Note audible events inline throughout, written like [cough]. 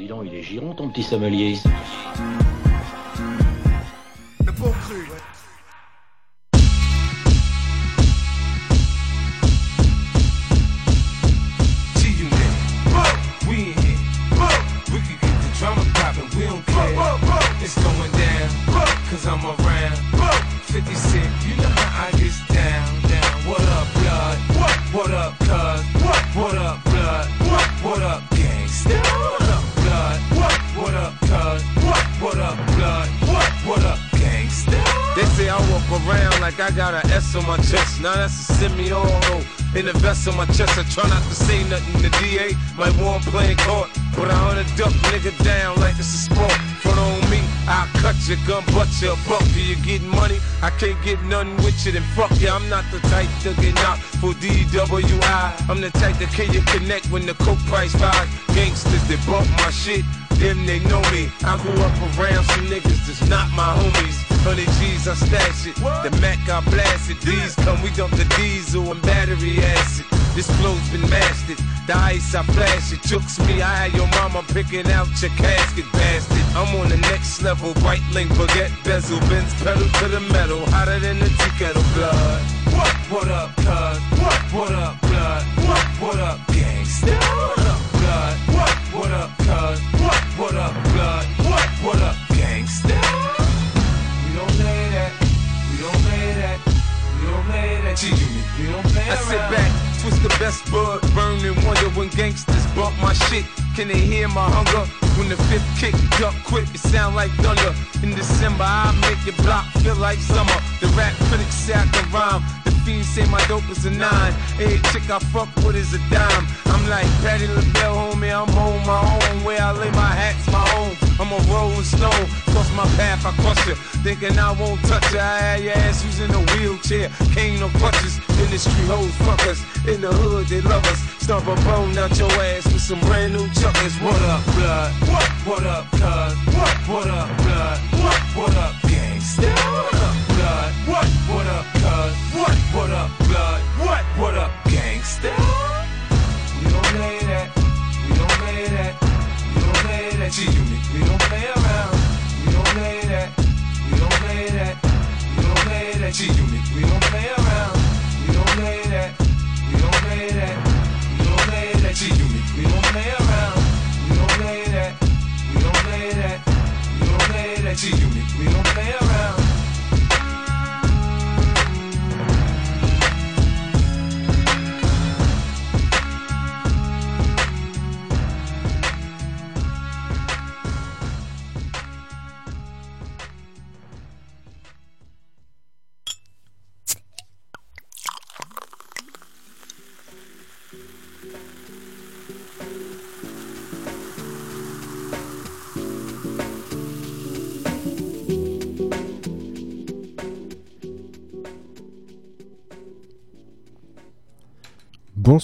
Dis il est giron ton petit sommelier. Le. DA might want playing court, but I hunt a duck nigga down like it's a sport. Front on me, I'll cut your gun, butt your buck. Do you get money? I can't get nothing with you, then fuck you. I'm not the type to get knocked for DWI. I'm the type that can you connect when the coke price rise. Gangsters that bump my shit, them they know me. I grew up around some niggas that's not my homies. Honey G's, I stash it. The Mac, I blast it. These come, we dump the diesel and battery acid. This flow's been mastered. The ice, I flash it. Chooks me, I had your mama picking out your casket, bastard. I'm on the next level. Right link, baguette, bezel, bends, pedal to the metal. Hotter than the tea kettle blood. What? What up, cuz? What? What up, blood? What? What up, gangsta? What up, blood? What? What up, cuz? What? What up, blood? What? What up, gangsta? We don't play that. We don't play that. We don't play that. G-Unit. We don't play I sit back, the best bud, burn and wonder when gangsters bump my shit. Can they hear my hunger? When the fifth kick, duck quick, it sound like thunder. In December, I make your block feel like summer. The rap critics I can rhyme. The fiends say my dope is a nine. Every chick I fuck with is a dime. I'm like Patty LaBelle, homie. I'm on my own. Where I lay my hat's my home. I'm a rolling stone. Cross my path, I crush you. Thinking I won't touch you. I had your ass using a wheelchair. Cane no crutches. Industry hoes fuck. In the hood, they love us. Stomp a bone out your ass with some brand new chuckers. What up, blood? What? What up, cuz? What? What up, blood? What? What up, gangsta? What up, blood? What? What up, cuz? What? What up,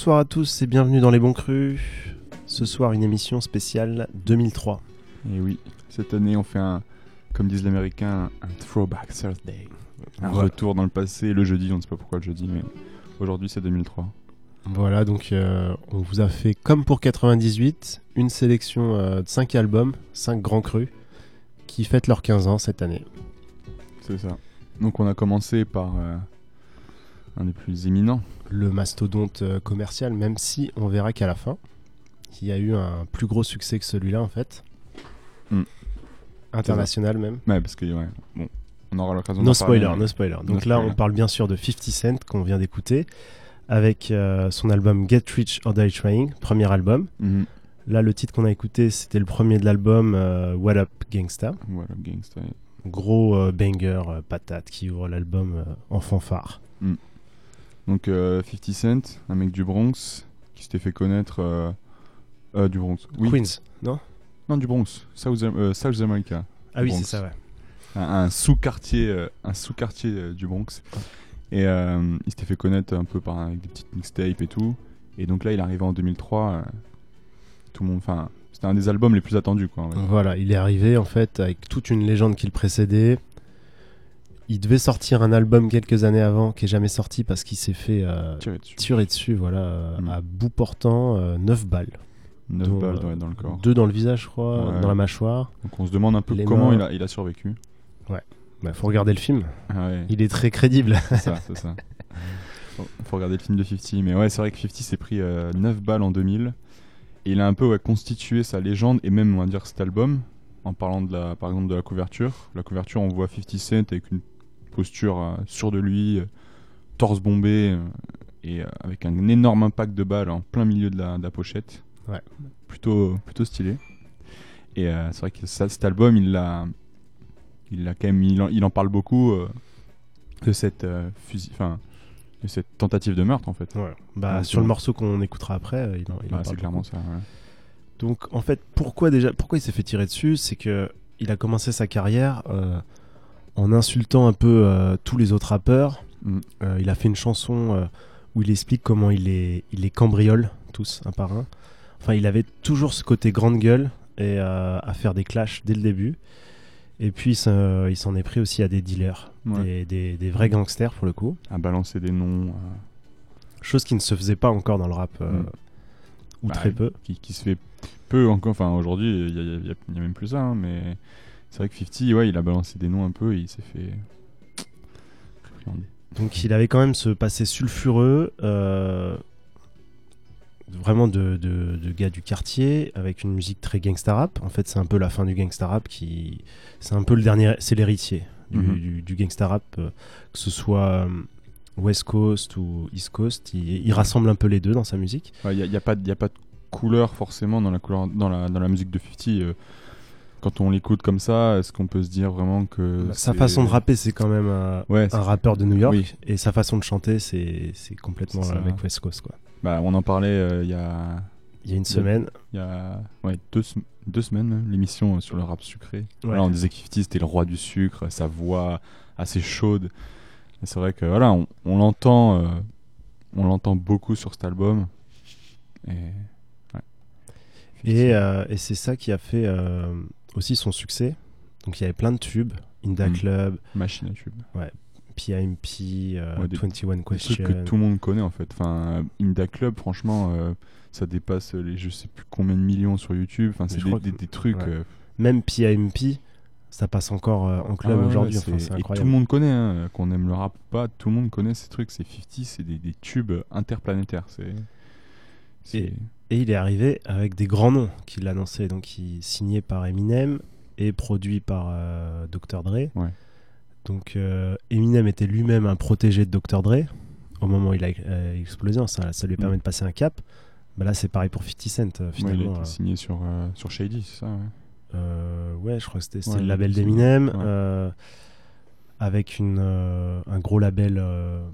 Bonsoir à tous et bienvenue dans Les Bons Crus. Ce soir, une émission spéciale 2003. Et oui, cette année, on fait un, comme disent les Américains, un throwback Thursday. Un Voilà. retour dans le passé, le jeudi, on ne sait pas pourquoi le jeudi, mais aujourd'hui c'est 2003. Voilà, donc euh, on vous a fait, comme pour 98, une sélection euh, de 5 albums, 5 grands crus, qui fêtent leurs 15 ans cette année. C'est ça. Donc on a commencé par euh, un des plus éminents. Le mastodonte euh, commercial, même si on verra qu'à la fin, il y a eu un plus gros succès que celui-là en fait. Hmm. International même. Ouais, parce que, ouais, bon, on aura l'occasion No d'en parler, spoiler, mais- no spoiler. Donc No là, spoiler. on parle bien sûr de 50 Cent qu'on vient d'écouter, avec euh, son album Get Rich or Die Trying, premier album. Mhm. Là, le titre qu'on a écouté, c'était le premier de l'album euh, What Up Gangsta. Voilà, gangsta. Gros euh, banger patate qui ouvre l'album en fanfare. Donc euh, 50 Cent, un mec du Bronx, qui s'était fait connaître... euh, euh, du Bronx. Oui. Queens, non? Non, du Bronx. South, euh, South America. Ah oui, c'est ça, ouais. un, un sous-quartier euh, un sous-quartier euh, du Bronx et euh, il s'était fait connaître un peu par avec des petites mixtapes et tout et donc là il est arrivé en 2003 euh, tout le monde enfin c'était un des albums les plus attendus quoi. Voilà, il est arrivé en fait avec toute une légende qui le précédait. Il devait sortir un album quelques années avant qui est jamais sorti parce qu'il s'est fait euh, dessus. tirer dessus voilà, euh, Mm. à bout portant, euh, 9 balles. 9 dont, balles euh, ouais, dans le corps. Deux dans le visage, je crois, Ouais. dans la mâchoire. Donc on se demande un peu comment il a, il a survécu. Bah, faut regarder le film. Ah ouais, Il est très crédible. [laughs] c'est ça, c'est ça. Faut, faut regarder le film de 50. Mais ouais, c'est vrai que 50 s'est pris euh, 9 balles en 2000. Et il a un peu ouais, constitué sa légende et même, on va dire, cet album. En parlant, de la, par exemple, de la couverture. La couverture, on voit 50 Cent avec une posture euh, sûre de lui, euh, torse bombé euh, et avec un énorme impact de balle en plein milieu de la, de la pochette. Ouais. Plutôt, plutôt stylé. Et euh, c'est vrai que ça, cet album, il l'a, il l'a quand même, il en, il en parle beaucoup euh, de cette euh, fusil, enfin, de cette tentative de meurtre en fait. Bah, Ouais, sur le morceau qu'on écoutera après, il en, il en Ouais, parle c'est clairement ça. ouais. Donc en fait, pourquoi déjà, pourquoi il s'est fait tirer dessus, c'est que il a commencé sa carrière en insultant un peu euh, tous les autres rappeurs. Mm. Euh, il a fait une chanson euh, où il explique comment il les, il les cambriole tous un par un. Enfin, il avait toujours ce côté grande gueule et à faire des clashs dès le début. Et puis il s'en il s'en est pris aussi à des dealers, Ouais. des, des- des vrais gangsters pour le coup. À balancer des noms. euh, Chose qui ne se faisait pas encore dans le rap, euh, Mm. ou Bah, très peu. qui, qui se fait peu encore. Enfin, aujourd'hui, il y a, il y a- il y a même plus ça. hein, mais c'est vrai que 50, ouais, il a balancé des noms un peu et il s'est fait. réprimandé. Donc il avait quand même ce passé sulfureux, euh, vraiment de, de- de gars du quartier, avec une musique très gangsta rap. En fait, c'est un peu la fin du gangsta rap qui, c'est un peu le dernier, c'est l'héritier du, du- du gangsta rap, euh, que ce soit euh, West Coast ou East Coast, il, il rassemble un peu les deux dans sa musique. Il n'y a, y a pas de- y a pas de couleur forcément dans la, couleur, dans la, dans la musique de 50. Euh, quand on l'écoute comme ça, est-ce qu'on peut se dire vraiment que. Sa c'est- façon de rapper, c'est quand même un, Ouais, c'est- un rappeur de New York, Oui. et sa façon de chanter, c'est complètement avec West Coast quoi. Bah, on en parlait euh, il y a, Il y a une semaine, il y a ouais, deux, sem- deux semaines, même, l'émission sur le rap sucré. Ouais. Voilà, on disait que 50 c'était le roi du sucre, sa voix assez chaude. C'est vrai que voilà, on, on l'entend, euh, on l'entend beaucoup sur cet album. Et, ouais. Et, euh, et c'est ça qui a fait euh, aussi son succès. Donc il y avait plein de tubes, Inda Mm. Club, Machine à tube. PIMP, euh, Ouais, des- 21 Des Question. trucs que tout le monde connaît en fait. Enfin, Inda Club, franchement, euh, ça dépasse les je sais plus combien de millions sur YouTube. Enfin, c'est des, des- des trucs. ouais. euh, Même PIMP, ça passe encore euh, en club ah ouais, aujourd'hui. ouais, Enfin, et tout le monde connaît, hein, qu'on aime le rap ou pas, tout le monde connaît ces trucs. C'est 50, c'est des, des tubes interplanétaires. C'est. c'est- Et il est arrivé avec des grands noms qu'il annonçait. Donc il signé par Eminem et produit par euh, Dr. Dre. Ouais. Donc euh, Eminem était lui-même un protégé de Dr. Dre au moment où il a euh, explosé. Ça, ça lui Mm. permet de passer un cap. Bah là, c'est pareil pour 50 Cent, euh, Ouais, il a finalement. été euh. signé sur, euh, sur Shady, c'est ça ouais. Euh, je crois que c'était le label d'Eminem euh, avec une, euh, un gros label euh, euh,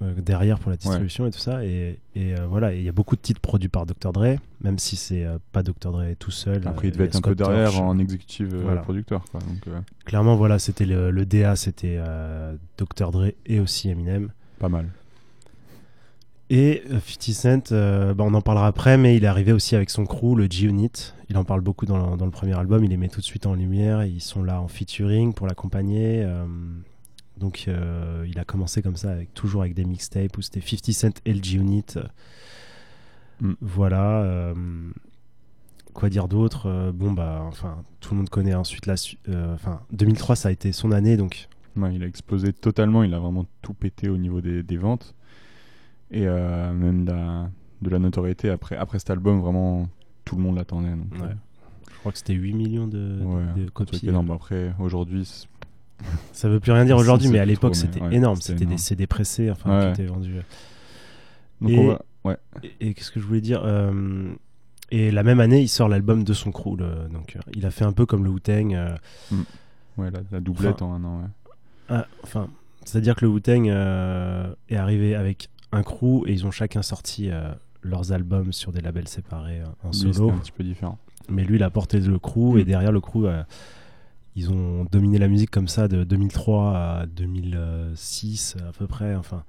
derrière pour la distribution et tout ça. Et, et, euh, voilà, il y a beaucoup de titres produits par Dr. Dre, même si c'est euh, pas Dr. Dre tout seul. Après, euh, il devait être un peu derrière en exécutif euh, Voilà. producteur. Quoi, donc, euh, Clairement, voilà, c'était le, le DA, c'était euh, Dr. Dre et aussi Eminem. pas mal. Et euh, 50 Cent, euh, bah, on en parlera après, mais il est arrivé aussi avec son crew, le G-Unit. Il en parle beaucoup dans le, dans le premier album, il les met tout de suite en lumière. Ils sont là en featuring pour l'accompagner. euh, donc euh, il a commencé comme ça, avec, toujours avec des mixtapes où c'était 50 Cent et le G-Unit. Mm. Voilà. euh, quoi dire d'autre Euh, Bon, bah, enfin, tout le monde connaît ensuite la. Enfin, 2003, ça a été son année, donc Ouais, il a explosé totalement, il a vraiment tout pété au niveau des, des ventes. Et même de la, de la notoriété après, après cet album, vraiment tout le monde l'attendait. Ouais. je crois que c'était 8 millions de, ouais, de copies. énorme. Après, aujourd'hui, Ça veut plus rien dire aujourd'hui, mais à l'époque c'était ouais, énorme. c'était des. CD pressés, enfin, Ouais. qui étaient vendus. donc Et- on va. Ouais, Et, et qu'est-ce que je voulais dire Euh, Et la même année, il sort l'album de son crew. le- donc, euh, il a fait un peu comme le Wu-Tang. euh, ouais la, la doublette en un an. Ouais. ah, enfin, c'est-à-dire que le euh, est arrivé avec un crew et ils ont chacun sorti euh, leurs albums sur des labels séparés euh, en solo. un petit peu différent. Mais lui, il a porté le crew Mm. et derrière le crew, euh, ils ont dominé la musique comme ça de 2003 à 2006 à peu près. Enfin,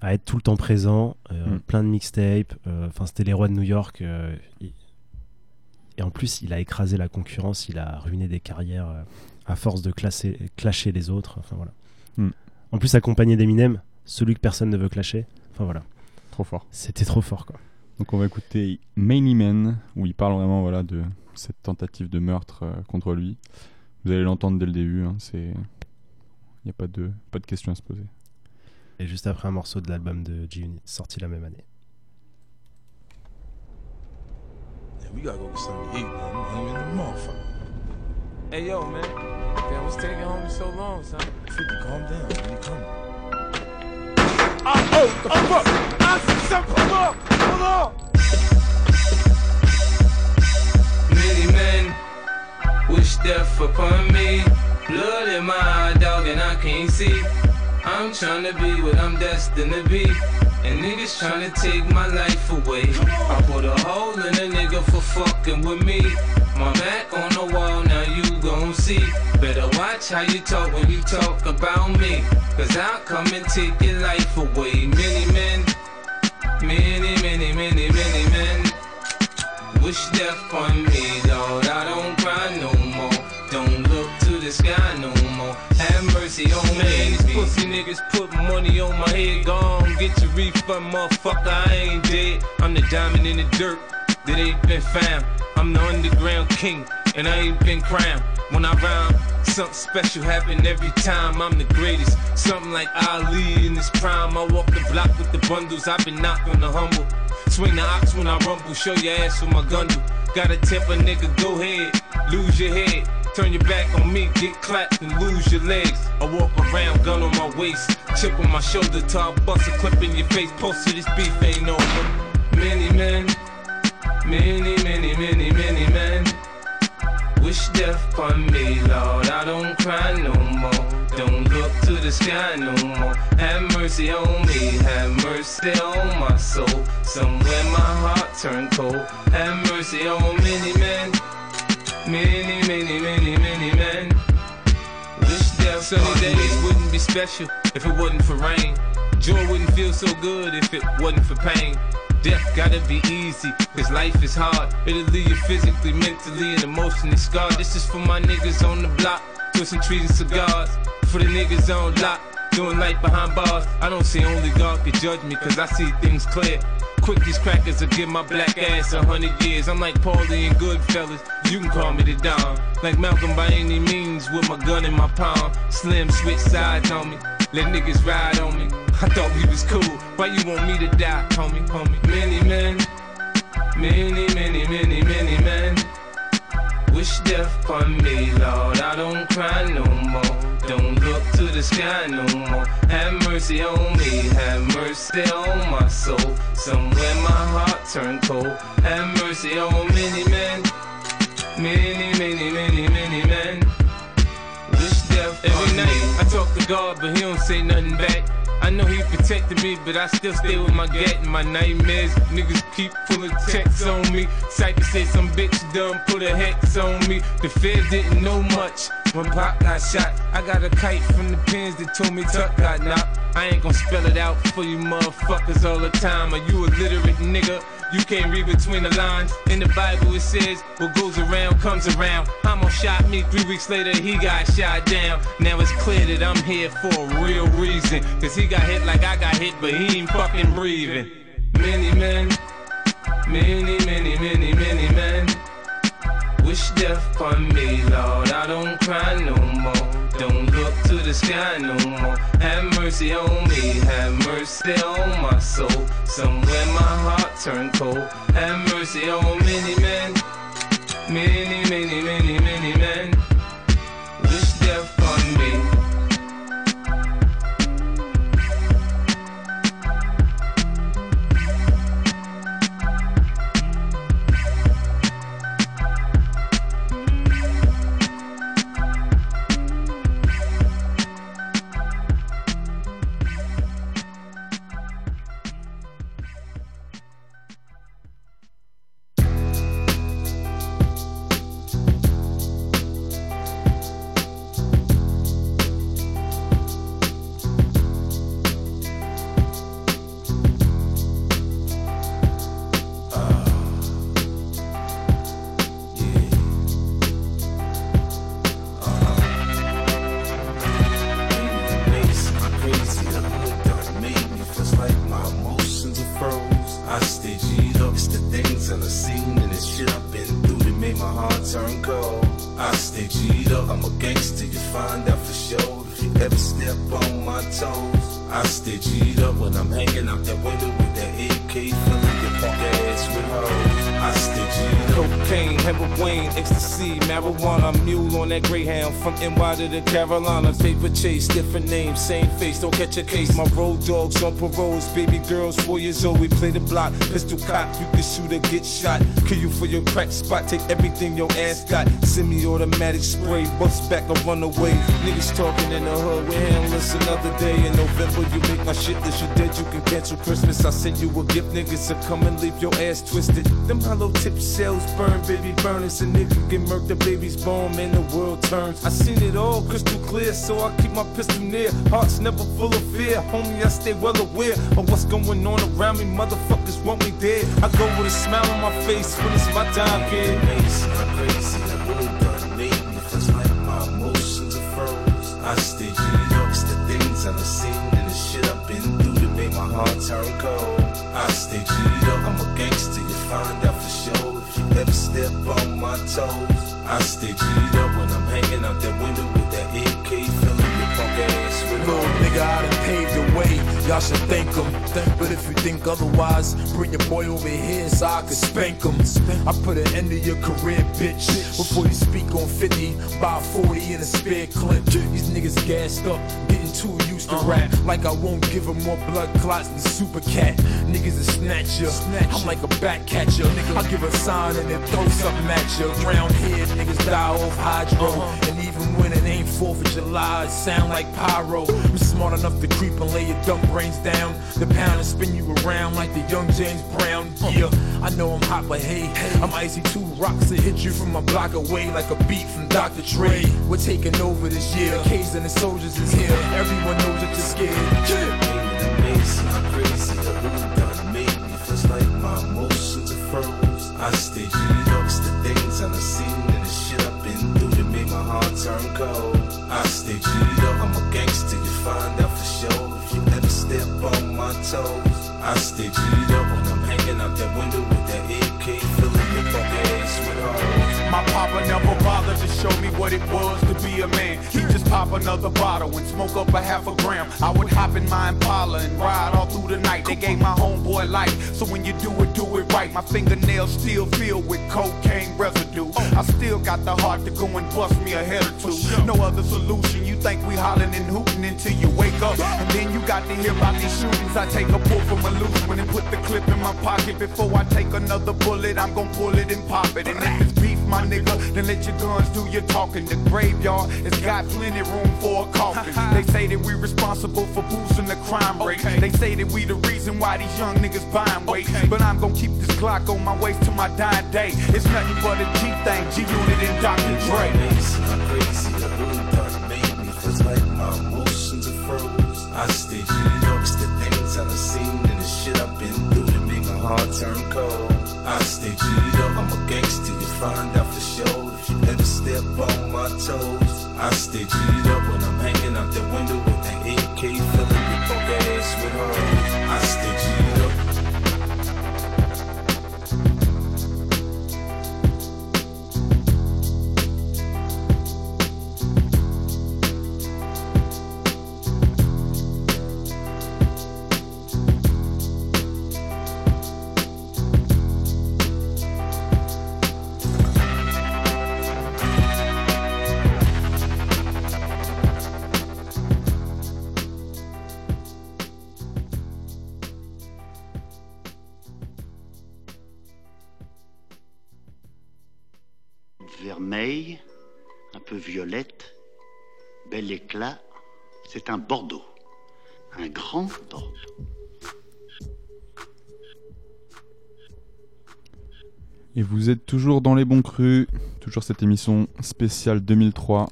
à être tout le temps présent, euh, Mm. plein de mixtapes. euh, Enfin, c'était les rois de New York. euh, Et en plus, il a écrasé la concurrence, il a ruiné des carrières euh, à force de classer, clasher les autres. Enfin voilà. Mm. En plus, accompagné d'Eminem, celui que personne ne veut clasher. Enfin voilà, Trop fort. c'était trop fort quoi. Donc on va écouter Many Men, où il parle vraiment voilà, de cette tentative de meurtre euh, contre lui. Vous allez l'entendre dès le début, hein, c'est... Il n'y a pas de, pas de question à se poser. Et juste après un morceau de l'album de G-Unit, sorti la même année. Yeah, we gotta go get something to eat, man. I'm hungry in the motherfucker. Hey yo, man. Damn, what's taking homie so long, son? 50, calm down? When you coming? Oh, oh, the fuck! I see something come up! Hold on! Wish death upon me. Blood in my eye, dog, and I can't see. I'm tryna be what I'm destined to be. And niggas tryna take my life away. I put a hole in a nigga for fucking with me. My back on the wall, now you gon' see. Better watch how you talk when you talk about me. Cause I'll come and take your life away. Many men, many, many, many, many men wish death on me, your refund, motherfucker. I ain't dead. I'm the diamond in the dirt that ain't been found. I'm the underground king, and I ain't been crowned. When I rhyme, something special happen every time. I'm the greatest. Something like Ali in his prime. I walk the block with the bundles. I've been knocked on the humble. Swing the ox when I rumble. Show your ass with my gun. Gotta tip a nigga, go ahead. Lose your head. Turn your back on me, get clapped and lose your legs. I walk around, gun on my waist, chip on my shoulder, I bust a clip in your face. Post to this beef ain't over. Many men, many, many, many, many men wish death upon me, Lord. I don't cry no more. Don't look to the sky no more. Have mercy on me, have mercy on my soul. Somewhere my heart turned cold. Have mercy on many men, many, many, many, many men. Wish death Sunny days wouldn't be special if it wasn't for rain. Joy wouldn't feel so good if it wasn't for pain. Death gotta be easy, cause life is hard. It'll leave you physically, mentally, and emotionally scarred. This is for my niggas on the block, twisting trees and cigars. For the niggas on lock, doing life behind bars. I don't see only God can judge me, cause I see things clear. Quick, these crackers will give my black ass a hundred years. I'm like Paulie and Goodfellas, you can call me the Don. Like Malcolm by any means, with my gun in my palm. Slim switch sides on me, let niggas ride on me. I thought we was cool, why you want me to die, homie, homie? Many men, many, many, many, many men wish death upon me, Lord. I don't cry no more. Don't the sky no more. Have mercy on me, have mercy on my soul. Somewhere my heart turned cold. Have mercy on many men, many, many, many, many men. Wish death Every night I talk to God, but He don't say nothing back. I know he protected me, but I still stay with my gat and my nightmares. Niggas keep pulling checks on me. Psyche said some bitch done put a hex on me. The feds didn't know much when Pop got shot. I got a kite from the pins that told me Tuck got knocked. I ain't gon' spell it out for you motherfuckers all the time. Are you a literate nigga? You can't read between the lines. In the Bible it says, what goes around comes around. Hamo shot me, three weeks later he got shot down. Now it's clear that I'm here for a real reason. Cause he got hit like I got hit, but he ain't fucking breathing. Many men, many, many, many, many men wish death upon me, Lord. I don't cry no more. Don't look to the sky no more. Have mercy on me, have mercy on my soul. Somewhere my heart turned cold. Have mercy on many men, many, many, many, many men. The Carolinas. Paper chase, different names, same face, don't catch a case. My road dogs on paroles, baby girls, four years old. We play the block, pistol cop, you can shoot or get shot. Kill you for your crack spot, take everything your ass got. Semi-automatic spray, bust back or run away. Niggas talking in the hood, we handle this another day. In November, you make my shit list, you dead, you can cancel Christmas. I send you a gift, niggas, so come and leave your ass twisted. Them hollow tip shells burn, baby, burn. It's a nigga get murked, the baby's born, man, the world turns. I seen it all crystal clear, so I keep my pistol near. Heart's never full of fear, homie, I stay well aware of what's going on around me. Motherfuckers want me dead. I go with a smile on my face when it's my time, kid. I'm crazy, the really done made me like my emotions are froze. I stay up, it's the things I've seen and the shit I've been through that make my heart turn cold. I stay G'd up, I'm a gangster, you find out for sure if you ever step on my toes. I stay G'd up when I'm hanging out that window with that AK, Little nigga, I done paved the way. Y'all should thank him. But if you think otherwise, bring your boy over here so I can spank him. I put an end to your career, bitch. Before you speak on 50, buy 40 in a spare clip. These niggas gassed up, getting too used to rap. Uh-huh. Like I won't give them more blood clots than Super Cat. Niggas a snatcher. I'm like a back catcher. I give a sign and then throw something at you. Round here, niggas die off hydro. Uh-huh. And even when it ain't 4th of July, it sound like pyro. I'm smart enough to creep and lay your dumb brains down. The pound and spin you around like the young James Brown. Yeah, I know I'm hot, but hey, I'm icy two rocks to hit you from a block away like a beat from Dr. Dre. We're taking over this year. K's and the soldiers is here. Everyone knows that you're scared. Yeah. crazy, the really done made me feels like my emotions are froze. I stay G'd find out for sure if you ever step on my toes. I stay G'd up when I'm hanging out that window My papa never bothered to show me what it was to be a man. He just pop another bottle and smoke up a half a gram. I would hop in my Impala and ride all through the night. They gave my homeboy life, so when you do it, do it right. My fingernails still filled with cocaine residue. I still got the heart to go and bust me a head or two. No other solution. You think we hollering and hooting until you wake up, and then you got to hear about these shootings. I take a pull from a loose one and put the clip in my pocket. Before I take another bullet, I'm gonna pull it and pop it. And if it's beef, my nigga, then let your guns do your talking. The graveyard has got plenty room for a coffin. [laughs] They say that we responsible for boosting the crime rate. They say that we the reason why these young niggas buying weight. But I'm gonna keep this Glock on my waist till my dying day. It's nothing but a G thing, G Unit and Dr. Dre. Crazy, the really made me feels like my emotions are froze. I stay it's the things I've seen and the shit I've been through that make my heart turn cold. I stay G'd up, I'm a gangster, find out for sure if you ever step on my toes. I stay G'd up when I'm hanging out the window with that AK, filling your punk ass with hoes. Bel éclat. C'est un Bordeaux. Un grand Bordeaux. Et vous êtes toujours dans les bons crus, toujours cette émission spéciale 2003.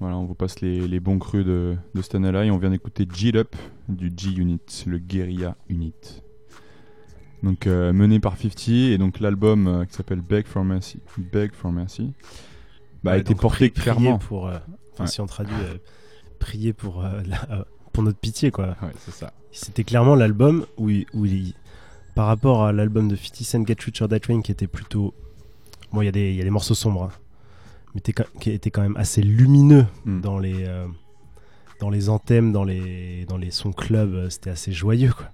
Voilà, on vous passe les, les bons crus de, de cette année-là et on vient d'écouter G-Up du G-Unit, le Guerilla Unit. Donc euh, mené par 50 et donc l'album euh, qui s'appelle Beg for Mercy, Beg for Mercy, bah, a été porté prier clairement. pour, euh, enfin Ouais. si on traduit, euh, prier pour, euh, la- euh, pour notre pitié quoi. Ouais, c'est ça. C'était clairement l'album où, il- où il, par rapport à l'album de 50 Cent Get Rich or Die Trying qui était plutôt Bon, il y, a des- y a des morceaux sombres, hein, mais qui étaient quand même assez lumineux Mm. dans les euh, dans les anthèmes, dans les dans les sons club. C'était assez joyeux, quoi.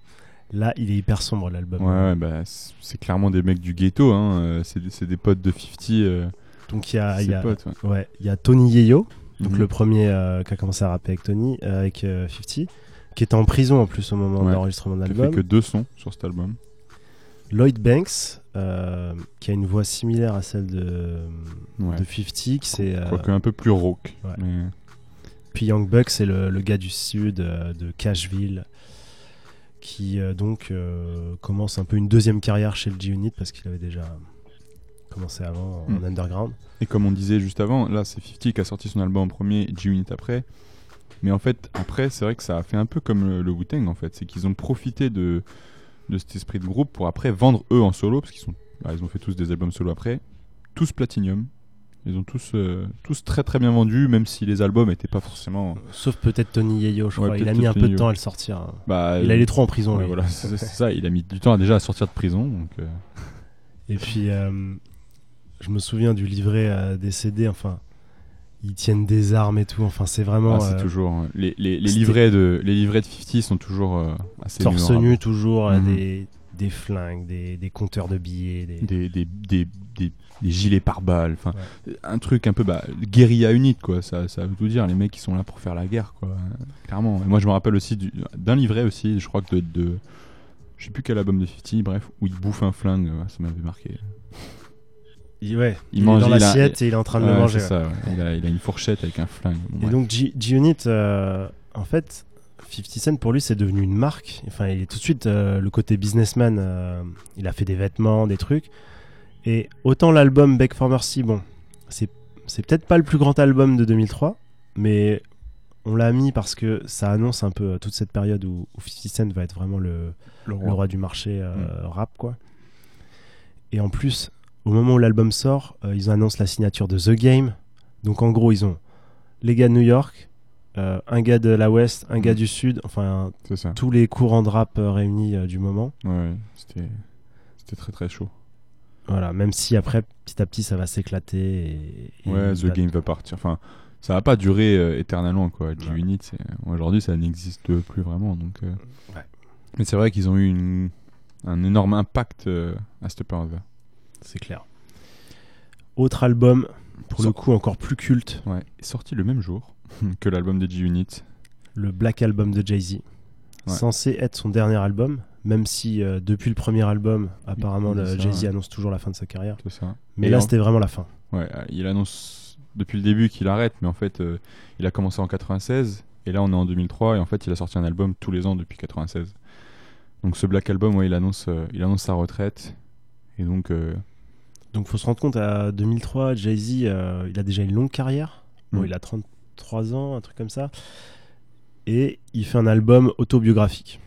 Là, il est hyper sombre l'album. Ouais, ouais, bah, c'est clairement des mecs du ghetto, hein. c'est des- potes de 50. euh, Donc il y a, y a- potes, ouais. ouais, il y a Tony Yeyo, donc Mhm. le premier euh, qui a commencé à rapper avec Tony, euh, avec euh, 50, qui était en prison en plus au moment Ouais. de l'enregistrement de Qui a fait l'album. que deux sons sur cet album. Lloyd Banks, euh, qui a une voix similaire à celle de, Ouais. de 50, qui c'est euh, Quoique un peu plus rauque. ouais. mais- Puis Young Buck, c'est le, le gars du sud euh, de Cashville, qui euh, donc euh, commence un peu une deuxième carrière chez le G-Unit parce qu'il avait déjà commencé avant en Mm. underground. Et comme on disait juste avant, là c'est 50 qui a sorti son album en premier, G-Unit après. Mais en fait, après, c'est vrai que ça a fait un peu comme le, le Wu-Tang en fait. C'est qu'ils ont profité de, de cet esprit de groupe pour après vendre eux en solo, parce qu'ils sont, bah, ils ont fait tous des albums solo après. Tous Platinum. Ils ont tous, euh, tous très très bien vendus, même si les albums n'étaient pas forcément. Sauf peut-être Tony Yeyo, je Ouais, crois. Il a mis un peu de temps Yayo. à le sortir. hein. Bah, Il a les trois en prison. ouais, voilà, c'est c'est ça. Il a mis du temps à déjà à sortir de prison. Donc, euh, Et puis, euh, je me souviens du livret euh, des CD. Enfin, ils tiennent des armes et tout. Enfin, c'est vraiment ah, c'est euh, toujours euh, les, les, les c'était- livrets de les livrets de 50 sont toujours euh, assez torse mémorables. nu toujours, euh, Mhm. des, des flingues, des, des compteurs de billets. Des... des, gilets pare-balles, enfin un truc un peu bah, guérilla unit quoi, ça, ça veut tout dire, les mecs qui sont là pour faire la guerre quoi, clairement. Et moi je me rappelle aussi du- d'un livret aussi, je crois que de, de je sais plus quel album de 50, bref, où il bouffe un flingue, ouais, ça m'avait marqué. Il, ouais, Il il, mange- est dans l'assiette et il est en train de le manger. c'est ça, ouais. il, a, il a une fourchette avec un flingue. Bon, Et donc G-Unit, euh, en fait, 50 Cent pour lui c'est devenu une marque. Enfin, il est tout de suite euh, le côté businessman. euh, il a fait des vêtements, des trucs. Et autant l'album Beg for Mercy, bon, c'est c'est peut-être pas le plus grand album de 2003, mais on l'a mis parce que ça annonce un peu toute cette période où, où 50 Cent va être vraiment le, le le roi du marché euh, Mm. rap quoi. Et en plus, au moment où l'album sort, euh, ils annoncent la signature de The Game. Donc en gros, ils ont les gars de New York, euh, un gars de la West, un gars Mm. du Sud, enfin tous les courants de rap euh, réunis euh, du moment. Ouais, c'était très très chaud. Voilà, même si après, petit à petit, ça va s'éclater. Et, Ouais, The va- Game va partir. Enfin, ça va pas durer éternellement quoi. G-Unit, aujourd'hui ça n'existe plus vraiment donc. Ouais. Mais c'est vrai qu'ils ont eu une- un énorme impact à cette période-là. C'est clair. Autre album, pour le coup encore plus culte, Ouais, sorti le même jour [laughs] que l'album des G-Unit. le Black Album de Jay-Z. Ouais. Censé être son dernier album, même si euh, depuis le premier album, apparemment, Jay-Z ouais. annonce toujours la fin de sa carrière. Ça. Mais Et là, en- c'était vraiment la fin. Ouais, euh, il annonce depuis le début qu'il arrête, mais en fait, euh, il a commencé en 96 et là on est en 2003 et en fait, il a sorti un album tous les ans depuis 96. Donc ce Black Album, ouais, il annonce, euh, il annonce sa retraite et donc euh, Donc, faut se rendre compte, à 2003, Jay-Z, euh, il a déjà une longue carrière. Bon, Mm. il a 33 ans, un truc comme ça. Et il fait un album autobiographique.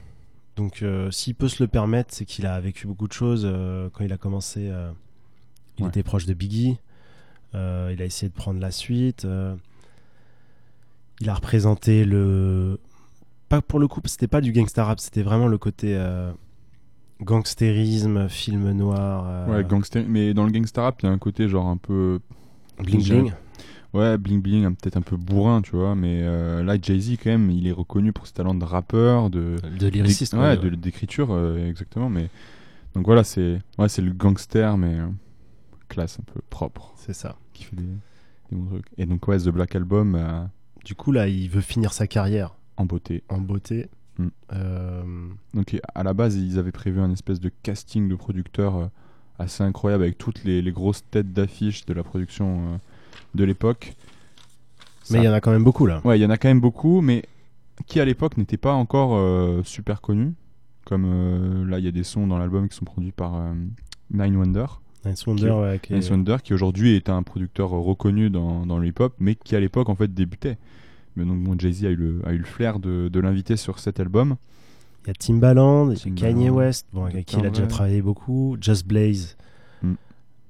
Donc, euh, s'il peut se le permettre, c'est qu'il a vécu beaucoup de choses. euh, quand il a commencé, il Ouais. était proche de Biggie. Il a essayé de prendre la suite. il a représenté le. Pas pour le coup, c'était pas du gangsta rap, c'était vraiment le côté gangstérisme, film noir. euh, ouais, gangster. Mais dans le gangsta rap, il y a un côté genre un peu bling bling. Ouais, bling bling, peut-être un peu bourrin, tu vois, mais euh, là, Jay-Z, quand même, il est reconnu pour ses talents de rappeur, de. De lyriciste, Ouais, de- d'écriture, euh, exactement, mais. Donc voilà, c'est ouais, c'est le gangster, mais euh, classe, un peu propre, C'est ça. qui fait des, des bons trucs. Et donc, ouais, The Black Album, Du coup, là, il veut finir sa carrière en beauté. en beauté. Mm. Euh, Donc, à la base, ils avaient prévu un espèce de casting de producteurs euh, assez incroyable avec toutes les, les grosses têtes d'affiche de la production euh, de l'époque. Mais il y en a quand même beaucoup, là. Ouais, il y en a quand même beaucoup, mais qui à l'époque n'étaient pas encore euh, super connus. Comme euh, là, il y a des sons dans l'album qui sont produits par euh, Nine Wonder. Nice Wonder, Qui- ouais, qui est- Nine Wonder, qui aujourd'hui est un producteur reconnu dans, dans le hip-hop, mais qui à l'époque en fait débutait. Mais donc bon, Jay-Z a eu le, a eu le flair de, de l'inviter sur cet album. il y a Timbaland, il y a Timbaland, Kanye West, bon, avec qui il a déjà travaillé beaucoup, Just Blaze, Mm.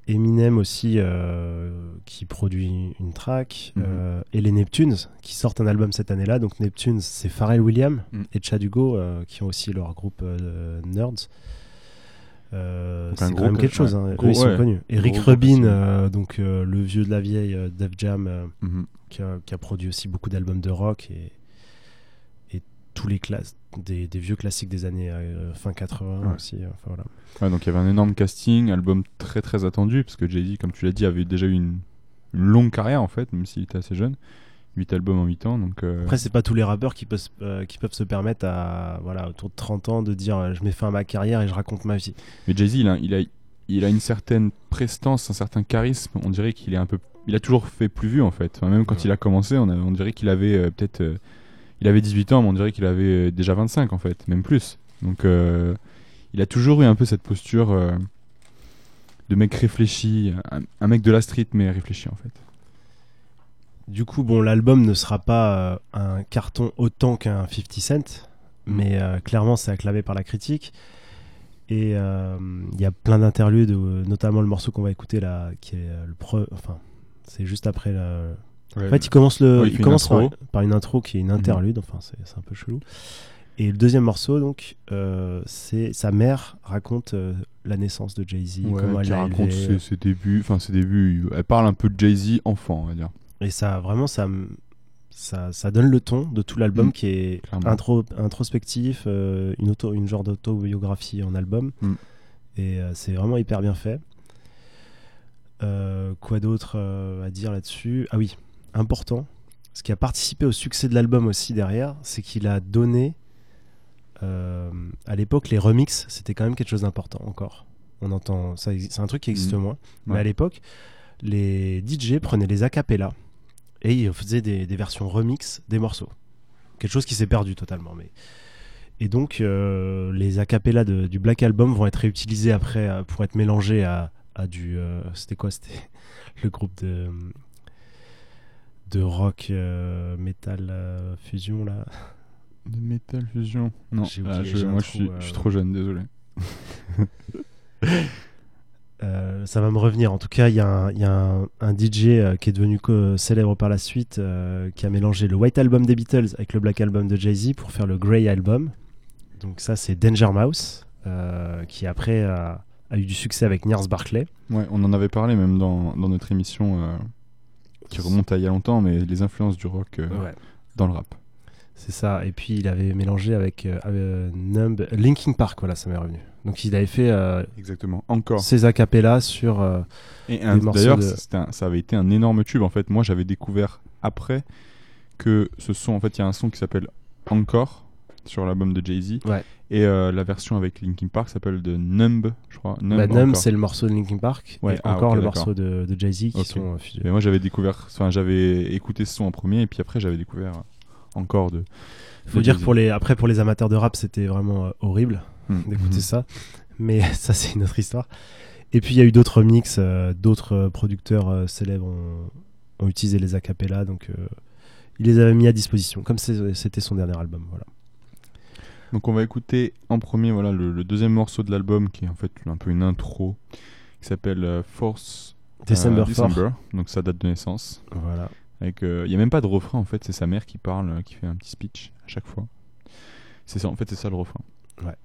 Eminem aussi, euh, qui produit une track, Mhm. euh, et les Neptunes, qui sortent un album cette année-là. Donc Neptunes, c'est Pharrell Williams Mm. et Chad Hugo, euh, qui ont aussi leur groupe Nerds. Euh, c'est quand même quelque chose. ouais, hein. gros- Eux, ils sont ouais. connus. Eric Gros, Rubin, casting. euh, donc euh, le vieux de la vieille euh, Def Jam, euh, Mhm. qui, a, qui a produit aussi beaucoup d'albums de rock et, et tous les classes, des, des vieux classiques des années euh, fin 80 Ouais. aussi. Enfin, voilà. Ouais, donc il y avait un énorme casting, album très très attendu, parce que Jay-Z, comme tu l'as dit, avait déjà eu une, une longue carrière en fait, même s'il était assez jeune. 8 albums en 8 ans, donc. euh, Après, c'est pas tous les rappeurs qui peuvent, se- euh, qui peuvent se permettre à voilà autour de 30 ans de dire euh, je mets fin à ma carrière et je raconte ma vie. Mais Jay-Z, il a, il, a, il a une certaine prestance, un certain charisme. On dirait qu'il est un peu. Il a toujours fait plus vieux en fait. Enfin, même quand Ouais. il a commencé, on, a- on dirait qu'il avait euh, peut-être. euh, il avait 18 ans, mais on dirait qu'il avait euh, déjà 25 en fait, même plus. Donc euh, il a toujours eu un peu cette posture euh, de mec réfléchi, un, un mec de la street mais réfléchi en fait. Du coup, bon, l'album ne sera pas euh, un carton autant qu'un 50 Cent, mais euh, clairement, c'est acclamé par la critique. Et euh, il y a plein d'interludes, notamment le morceau qu'on va écouter là, qui est le pre... Enfin, c'est juste après la... En fait, il commence, le, Ouais, il il fait une commence par, une intro qui est une interlude, enfin, c'est un peu chelou. Et le deuxième morceau, donc, euh, c'est sa mère raconte euh, la naissance de Jay-Z, Ouais, comment elle raconte ses débuts, enfin ses débuts. Elle parle un peu de Jay-Z enfant, on va dire. Et ça, vraiment, ça, ça, ça donne le ton de tout l'album Mm. qui est intro, introspectif, euh, une, auto, une genre d'autobiographie en album. Mm. Et euh, c'est vraiment hyper bien fait. Euh, quoi d'autre à dire là-dessus? Ah oui, important. Ce qui a participé au succès de l'album aussi derrière, c'est qu'il a donné. à l'époque, les remixes, c'était quand même quelque chose d'important encore. On entend, c'est un truc qui existe Mm. moins. Mais à l'époque, les DJ prenaient les acapellas et ils faisaient des, des versions remix des morceaux. Quelque chose qui s'est perdu totalement. Mais... Et donc, euh, les acapellas du Black Album vont être réutilisés après euh, pour être mélangés à, à du. euh, C'était quoi C'était [laughs] le groupe de, de rock euh, metal euh, fusion là. De Metal Fusion Non, ah, je- moi je suis, je suis trop jeune, désolé. [laughs] Euh, ça va me revenir. En tout cas, il y a un, il y a un- un DJ euh, qui est devenu co- célèbre par la suite, euh, qui a mélangé le White Album des Beatles avec le Black Album de Jay-Z pour faire le Grey Album. Donc ça, c'est Danger Mouse, euh, qui après a, a eu du succès avec Niels Barclay. Ouais, on en avait parlé même dans, dans notre émission euh, qui remonte à il y a longtemps, mais les influences du rock euh, Ouais. dans le rap. C'est ça. Et puis il avait mélangé avec euh, euh, Numb- Linkin Park, voilà, ça m'est revenu. Donc il avait fait euh, Exactement. Encore. ses acapellas sur. euh, Et d'ailleurs, de- ça avait été un énorme tube. En fait, moi, j'avais découvert après que ce son, en fait, il y a un son qui s'appelle Encore sur l'album de Jay Z. Ouais. Et euh, la version avec Linkin Park s'appelle de Numb, je crois. Numb, bah, Numb, c'est le morceau de Linkin Park. Ouais, et ah, encore le morceau de, de Jay-Z qui sont euh. Et moi, j'avais découvert, enfin, j'avais écouté ce son en premier, et puis après, j'avais découvert Encore de. Faut de dire que pour les, après, pour les amateurs de rap, c'était vraiment euh, horrible Mm. d'écouter Mhm. ça. Mais [laughs] ça, c'est une autre histoire. Et puis, il y a eu d'autres mix, euh, d'autres euh, producteurs euh, célèbres ont, ont utilisé les acapellas. Donc, euh, il les avait mis à disposition, comme c'était son dernier album. Voilà. Donc on va écouter en premier voilà le, le deuxième morceau de l'album qui est en fait un peu une intro qui s'appelle Force December 4. December. donc sa date de naissance. Voilà. Il y a même pas de refrain en fait, c'est sa mère qui parle, qui fait un petit speech à chaque fois. C'est ça en fait c'est ça le refrain. Ouais.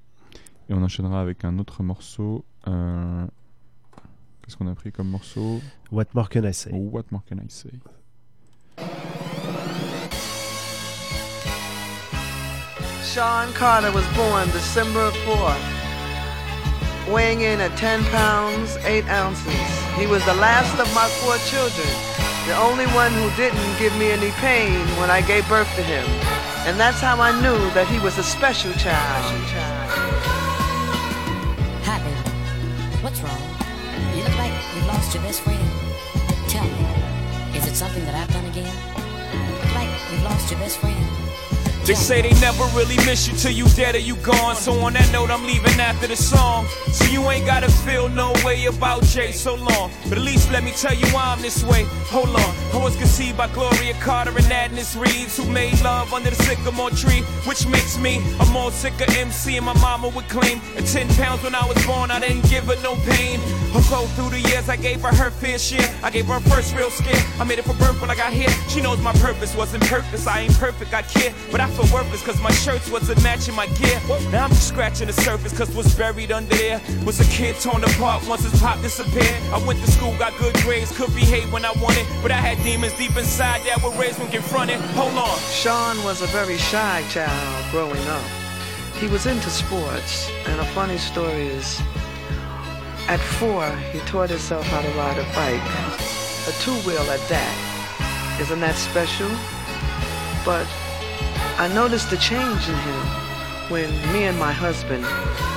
Et on enchaînera avec un autre morceau. euh, Qu'est-ce qu'on a pris comme morceau What more can I say What more can I say Sean Carter was born December 4th, weighing in at 10 pounds, 8 ounces. He was the last of my four children, the only one who didn't give me any pain when I gave birth to him. And that's how I knew that he was a special child. Baby. What's wrong? You look like you've lost your best friend. Tell me, is it something that I've done again? You Look like you've lost your best friend. They say they never really miss you till you dead or you gone. So on that note, I'm leaving after the song. So you ain't gotta feel no way about Jay so long. But at least let me tell you why I'm this way. Hold on. I was conceived by Gloria Carter and Agnes Reeves, who made love under the sycamore tree, which makes me a more sicker MC. And my mama would claim at 10 pounds when I was born, I didn't give her no pain. Although through the years, I gave her her fair share. I gave her first real scare. I made it for birth when I got here. She knows my purpose wasn't purpose. I ain't perfect, I care. But I for workers, cause my shirts wasn't matching my gear. Now I'm just scratching the surface, cause what's buried under there was a kid torn apart once his pop disappeared. I went to school, got good grades, could behave when I wanted, but I had demons deep inside that were raised when confronted. Hold on. Sean was a very shy child growing up. He was into sports, and a funny story is at four, he taught himself how to ride a bike, a two wheel at that. Isn't that special? But I noticed the change in him when me and my husband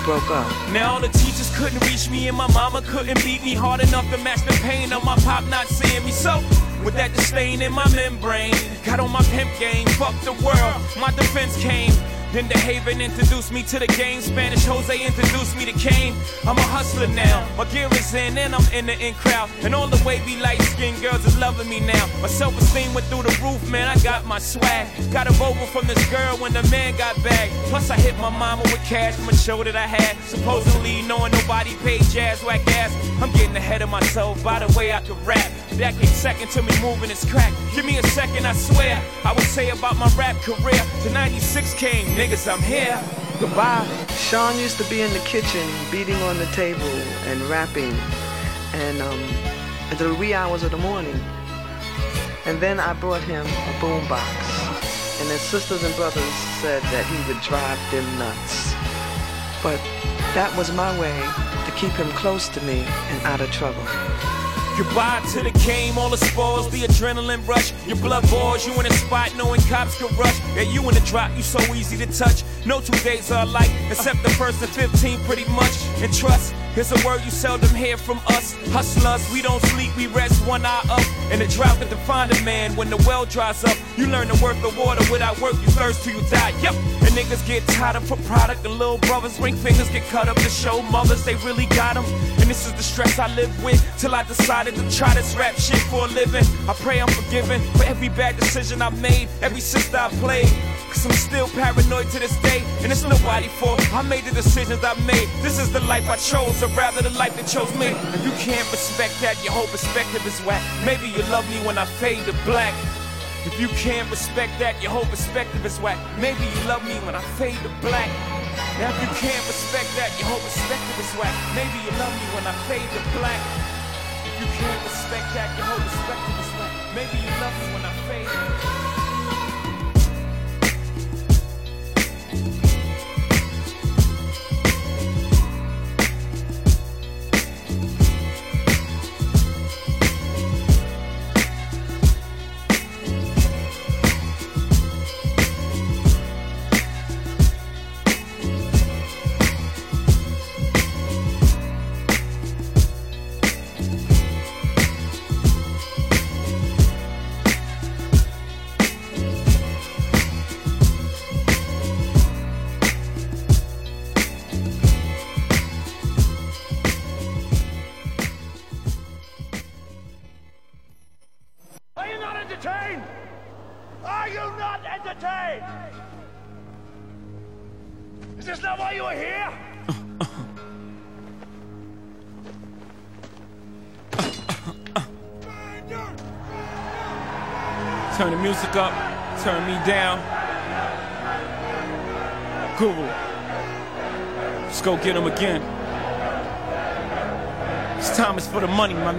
broke up. Now all the teachers couldn't reach me and my mama couldn't beat me hard enough to match the pain of my pop not seeing me. So with that disdain in my membrane, got on my pimp game, fuck the world. My defense came. Then the Haven introduced me to the game. Spanish Jose introduced me to Kane. I'm a hustler now. My gear is in and I'm in the in crowd. And all the wavy light skinned girls is loving me now. My self esteem went through the roof, man. I got my swag. Got a vocal from this girl when the man got back. Plus, I hit my mama with cash from a show that I had. Supposedly knowing nobody paid jazz whack ass. I'm getting ahead of myself by the way I could rap. Came second to me moving this crack. Give me a second, I swear. I would say about my rap career. To 96 came, niggas, I'm here. Goodbye. Sean used to be in the kitchen beating on the table and rapping and um, the wee hours of the morning. And then I brought him a boombox. And his sisters and brothers said that he would drive them nuts. But that was my way to keep him close to me and out of trouble. Goodbye to the game, all the spoils, the adrenaline rush. Your blood boils, you in a spot knowing cops can rush. Yeah, you in the drop, you so easy to touch. No two days are alike, except the first and 15 pretty much. And trust, here's a word you seldom hear from us. Hustlers, we don't sleep, we rest one eye up. And the drought can define a man when the well dries up. You learn the worth of water without work, you thirst till you die. Yep, and niggas get tired of for product. And little brothers, ring fingers get cut up to show mothers they really got them. And this is the stress I live with till I decided to try this rap shit for a living. I pray I'm forgiven for every bad decision I made, every sister I played. Cause I'm still paranoid to this day, and it's nobody fault. I made the decisions I made. This is the life I chose, or rather the life that chose me. If you can't respect that, your whole perspective is whack. Maybe you love me when I fade to black. If you can't respect that, your whole perspective is whack. Maybe you love me when I fade to black. Now if you can't respect that, your whole perspective is whack. Maybe you love me when I fade to black. You can't respect that, your whole perspective is whack. Maybe you love me when I fade.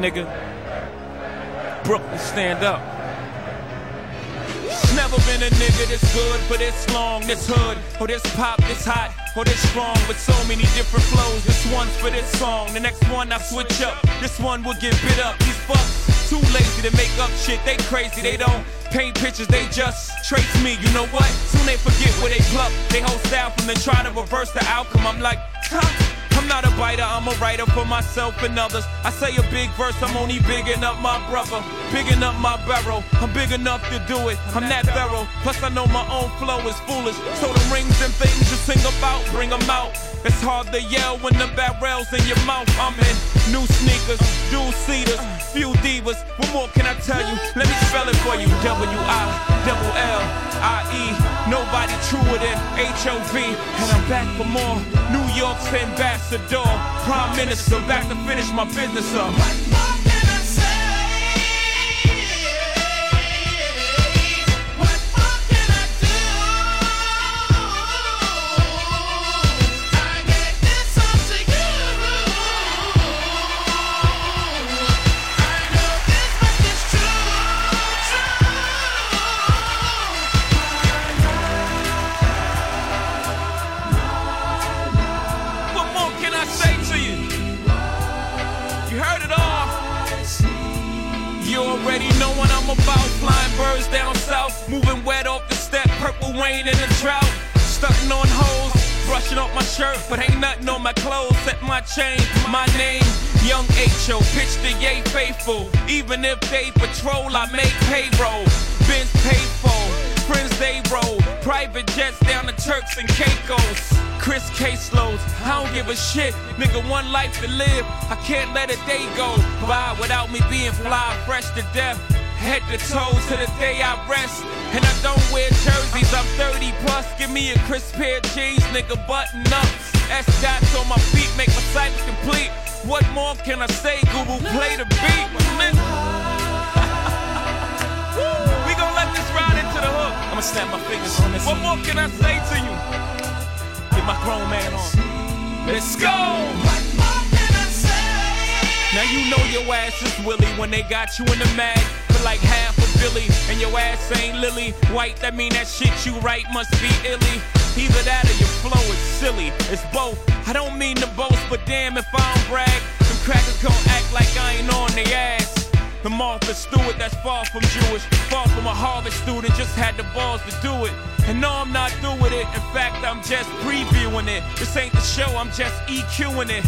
Nigga. Brooklyn, stand up. Never been a nigga this good for this long, this hood, or this pop, this hot, or this strong, with so many different flows. This one's for this song, the next one I switch up. This one will get bit up. These fucks too lazy to make up shit. They crazy, they don't paint pictures, they just trace me. You know what? Soon they forget where they pluck. They whole style from then try to reverse the outcome. I'm like, huh? Not a biter, I'm a writer for myself and others. I say a big verse, I'm only bigging up my brother, bigging up my barrel. I'm big enough to do it, I'm that thorough. Plus, I know my own flow is foolish. So the rings and things you sing about, bring them out. It's hard to yell when the barrel's in your mouth. I'm in new sneakers, dual seaters, few divas. What more can I tell you? Let me spell it for you. W I double L I E. Nobody truer than H O V. And I'm back for more. New York's ambassador, prime minister, back to finish my business up. Birds down south, moving wet off the step. Purple rain in the drought. Stunting on hoes, brushing off my shirt, but ain't nothing on my clothes. Set my chain, my name, Young H.O. Pitch the yay faithful. Even if they patrol, I make payroll. Benz paid for, friends they roll. Private jets down to Turks and Caicos. Chris caseloads, I don't give a shit. Nigga, one life to live. I can't let a day go by without me being fly, fresh to death. Head to toe to the day I rest. And I don't wear jerseys, I'm 30 plus. Give me a crisp pair of jeans, nigga, button ups. S dots on my feet make my cycle complete. What more can I say? Google, play the beat. nigga. [laughs] we gon' let this ride into the hook. I'ma snap my fingers on this. What more can I say to you? Get my grown man on. Let's go! What more can I say? Now you know your ass is Willie when they got you in the mag like half a Billy, and your ass ain't Lily White. That mean that shit you write must be illy. Either that or your flow is silly. It's both. I don't mean to boast, but damn if I don't brag, them crackers gon' act like I ain't on their ass. The Martha Stewart that's far from Jewish, far from a Harvard student, just had the balls to do it. And no, I'm not with it. In fact, I'm just previewing it. This ain't the show, I'm just EQing it.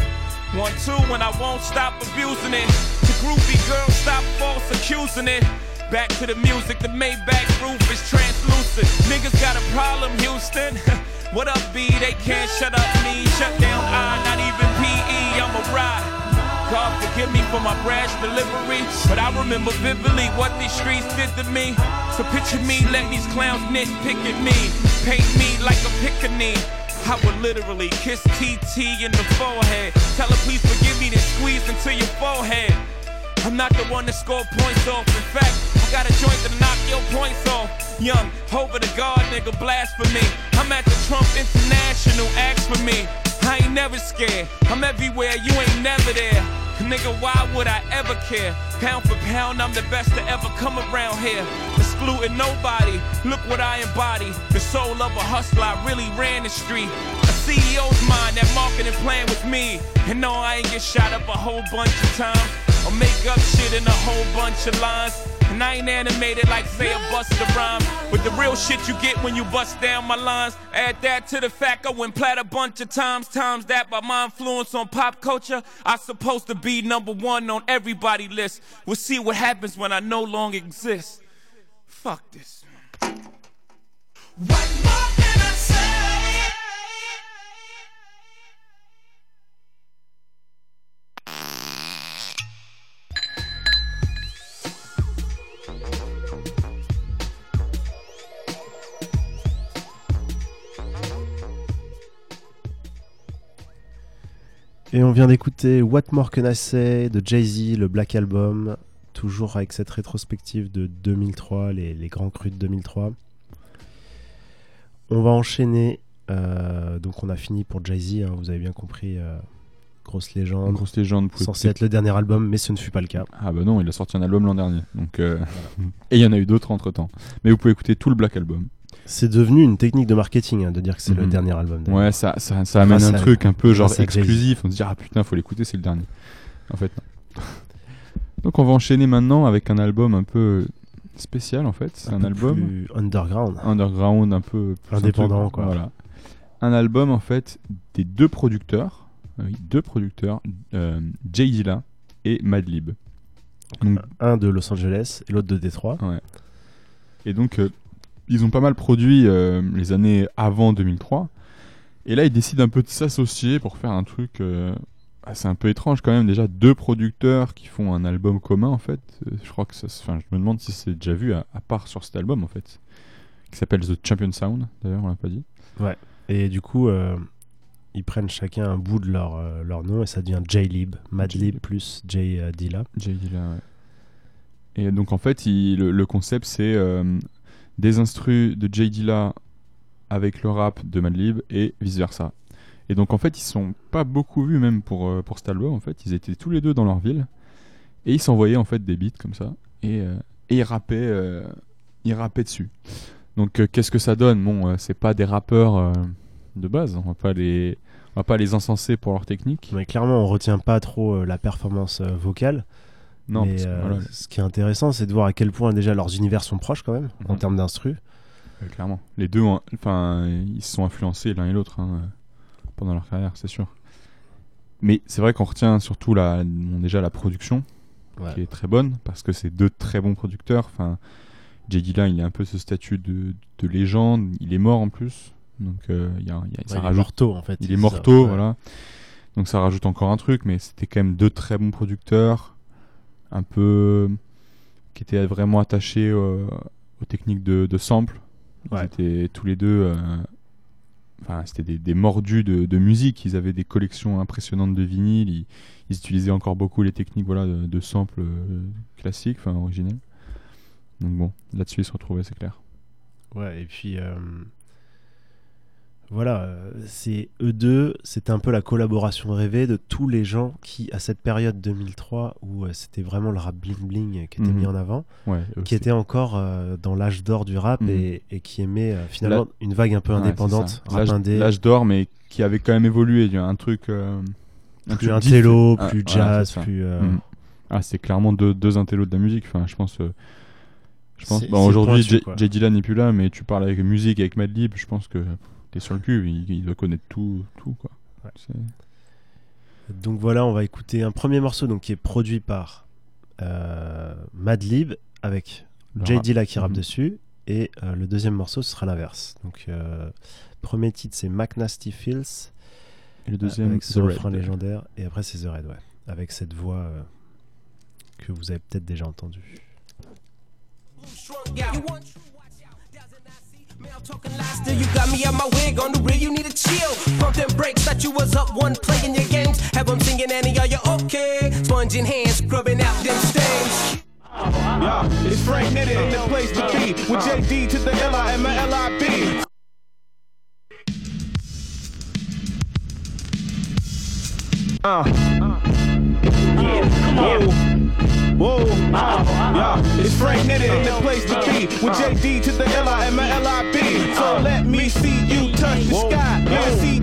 One, two, when I won't stop abusing it. The groupie girl, stop false accusing it. Back to the music, the Maybach roof is translucent. Niggas got a problem, Houston. [laughs] what up, B? They can't shut up me. Shut down I, not even PE, I'm a ride. God forgive me for my brash delivery, but I remember vividly what these streets did to me. So picture me, let these clowns nitpick at me, paint me like a pickaninny. I would literally kiss TT in the forehead. Tell her please forgive me, then squeeze into your forehead. I'm not the one that scored points off. In fact, I got a joint to knock your points off. Young, over the guard, nigga, blast for me. I'm at the Trump International, ask for me. I ain't never scared. I'm everywhere, you ain't never there. Nigga, why would I ever care? Pound for pound, I'm the best to ever come around here. Excluding nobody, look what I embody. The soul of a hustler, I really ran the street. A CEO's mind, that marketing plan with me. And no, I ain't get shot up a whole bunch of times. Or make up shit in a whole bunch of lines. And I ain't animated like say a busted rhyme. But the real shit you get when you bust down my lines. Add that to the fact I went plat a bunch of times. Times that by my influence on pop culture. I supposed to be number one on everybody list. We'll see what happens when I no longer exist. Fuck this. Et on vient d'écouter What More Can I Say de Jay-Z, le Black Album, toujours avec cette rétrospective de 2003, les, les grands crus de 2003. On va enchaîner, euh, donc on a fini pour Jay-Z, hein, vous avez bien compris, euh, grosse légende. Une grosse légende. Censé être le dernier album, mais ce ne fut pas le cas. Ah bah non, il a sorti un album l'an dernier. Donc euh, [laughs] et il y en a eu d'autres entre temps. Mais vous pouvez écouter tout le Black Album. C'est devenu une technique de marketing hein, de dire que c'est le Mhm. dernier album. Ouais, ça, ça, ça amène un truc un peu genre exclusif. On se dit ah putain, faut l'écouter, c'est le dernier. En fait, non. [laughs] Donc on va enchaîner maintenant avec un album un peu spécial en fait. C'est un, peu album plus underground. underground, un peu plus Indépendant, un quoi. Voilà. Un album en fait des deux producteurs, euh, oui, deux producteurs, euh, Jay Dilla et Madlib. Donc, Un de Los Angeles et l'autre de Détroit. Ouais. Et donc, euh, ils ont pas mal produit euh, les années avant 2003. Et là, ils décident un peu de s'associer pour faire un truc. euh, c'est un peu étrange quand même. Déjà, deux producteurs qui font un album commun en fait. Euh, je crois que ça. se- Enfin, je me demande si c'est déjà vu à, à part sur cet album en fait. Qui s'appelle The Champion Sound, d'ailleurs, on l'a pas dit. Ouais. Et du coup, euh, ils prennent chacun un bout de leur, euh, leur nom et ça devient J-Lib. Madlib plus J euh, Dilla. Jay Dilla, ouais. Et donc en fait, il- le, le concept c'est des instrus de Jay Dilla avec le rap de Madlib et vice versa. Et donc en fait, ils sont pas beaucoup vus même pour, euh, pour. En fait, ils étaient tous les deux dans leur ville et ils s'envoyaient en fait des beats comme ça et, euh, et ils rappaient, euh, ils rappaient dessus. Donc qu'est-ce que ça donne? Bon, c'est pas des rappeurs de base. On va pas les, on va pas les encenser pour leur technique. Mais clairement, on retient pas trop la performance vocale. Non, Mais, euh, voilà, ce qui est intéressant, c'est de voir à quel point déjà leurs univers sont proches quand même en Mhm. termes d'instru. euh, clairement. Les deux, enfin, ils se sont influencés l'un et l'autre hein, pendant leur carrière, c'est sûr. Mais c'est vrai qu'on retient surtout la, déjà la production, Ouais. qui est très bonne, parce que c'est deux très bons producteurs. Enfin, J. Dilla, il a un peu ce statut de, de légende. Il est mort en plus, donc euh, il y a, il y a- ça il est rajoute morto en fait. Il est ça, ouais. voilà. Donc ça rajoute encore un truc, mais c'était quand même deux très bons producteurs, un peu qui étaient vraiment attachés aux techniques de, de sample. Ils Ouais. étaient tous les deux, euh, enfin c'était des, des mordus de, de musique. Ils avaient des collections impressionnantes de vinyles. Ils, ils utilisaient encore beaucoup les techniques, voilà, de, de sample euh, classiques, enfin originales. Donc bon, là-dessus ils se retrouvaient, c'est clair. Ouais, et puis euh, voilà, euh, c'est eux deux, c'était un peu la collaboration rêvée de tous les gens qui, à cette période 2003 où euh, c'était vraiment le rap bling bling qui était Mhm. mis en avant, Ouais, qui étaient encore euh, dans l'âge d'or du rap Mhm. et, et qui aimaient euh, finalement une vague un peu Ouais, indépendante, rap L'âge- indé, L'âge d'or, mais qui avait quand même évolué. Il y a un truc. euh, un plus intello, plus Ah, voilà, jazz, plus. Mhm. Ah, c'est clairement deux, deux intellos de la musique. Enfin, je pense. je pense bon, c'est aujourd'hui. Jay Dilla n'est plus là, mais tu parles avec musique, avec Madlib, je pense que t'es sur le cul. Il, il doit connaître tout, tout quoi. Ouais. Donc voilà, on va écouter un premier morceau donc, qui est produit par euh, Madlib avec rap. Dilla qui rappe Mhm. dessus et euh, le deuxième morceau ce sera l'inverse. Donc euh, premier titre c'est Mac Nasty Feels Et le deuxième, avec The ce refrain Red. légendaire et après c'est The Red ouais avec cette voix euh, que vous avez peut-être déjà entendue. Still, you got me out my wig on the real, you need to chill. Pump them brakes, thought you was up one playing your games. Have them singing, Annie, are you okay? Sponge in hands, scrubbing out them stains. Yeah, it's Frank Nitty in the place to be. With JD to the L-I and my L-I-B. Uh. Yeah, come on. Whoa, ah. yeah, it's Frank Nitty in the place to be. With JD to the L-I and my L-I-B. So ah. let me see you touch the sky.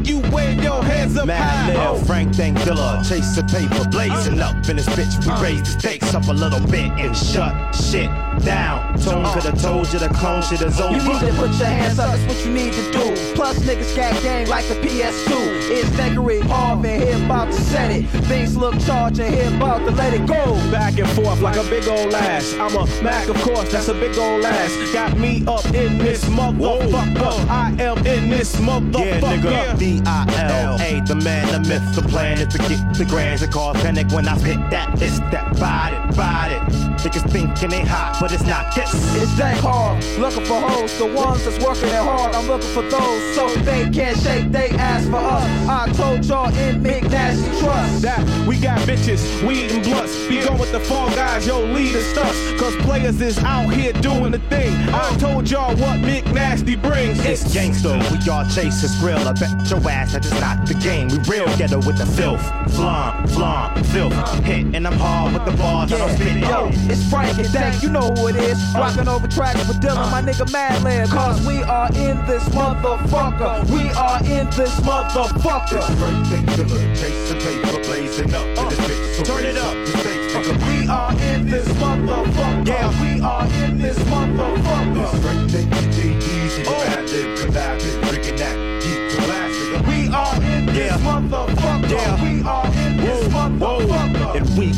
Let me see you wave your hands up Mad high. Lil, oh. Frank Thank Dilla, chasing paper, blazing up in this bitch. We uh. raise the stakes up a little bit and shut shit down. Tone uh. could have told you the clone shit is over. You need to put your hands up, that's what you need to do. Plus, niggas got gang like the PS2. It's Thackeray Harv and here about to set it. Things look charged and here about to let it go. Back and forth like a big old ass. I'm a Mac, of course, that's a big old ass. Got me up in this motherfucker. I am in this motherfucker. Yeah, motherfucker. nigga, D-I-L-A, the man, the myth, the plan is to get the grands and cause panic when I hit that, it's that, body, it. Niggas thinking they hot, but it's not this. It's that hard, looking for hoes, the ones that's working it hard. I'm looking for those, so they can't shake they ass for us. I told y'all in McNasty Trust. That we got bitches, weed and blunts. We go with the fall guys, yo, lead and stunts. Cause players is out here doing the thing. I told y'all what Mick Nasty brings. It's gangster. we all chase his grill. I bet your ass that is not the game. We real ghetto with the filth. Flom, flom, filth. Hit, and I'm hard with the bars. I don't spit it. Yo, it's Frank and Dank, you know who it is. Uh. Rocking over tracks with Dylan, uh. my nigga Madlib. Cause we are in this motherfucker. We are in this motherfucker. Chasing paper, blazing up. this bitch, Turn it up. the. We are in this motherfucker. Yeah. We are in this motherfucker.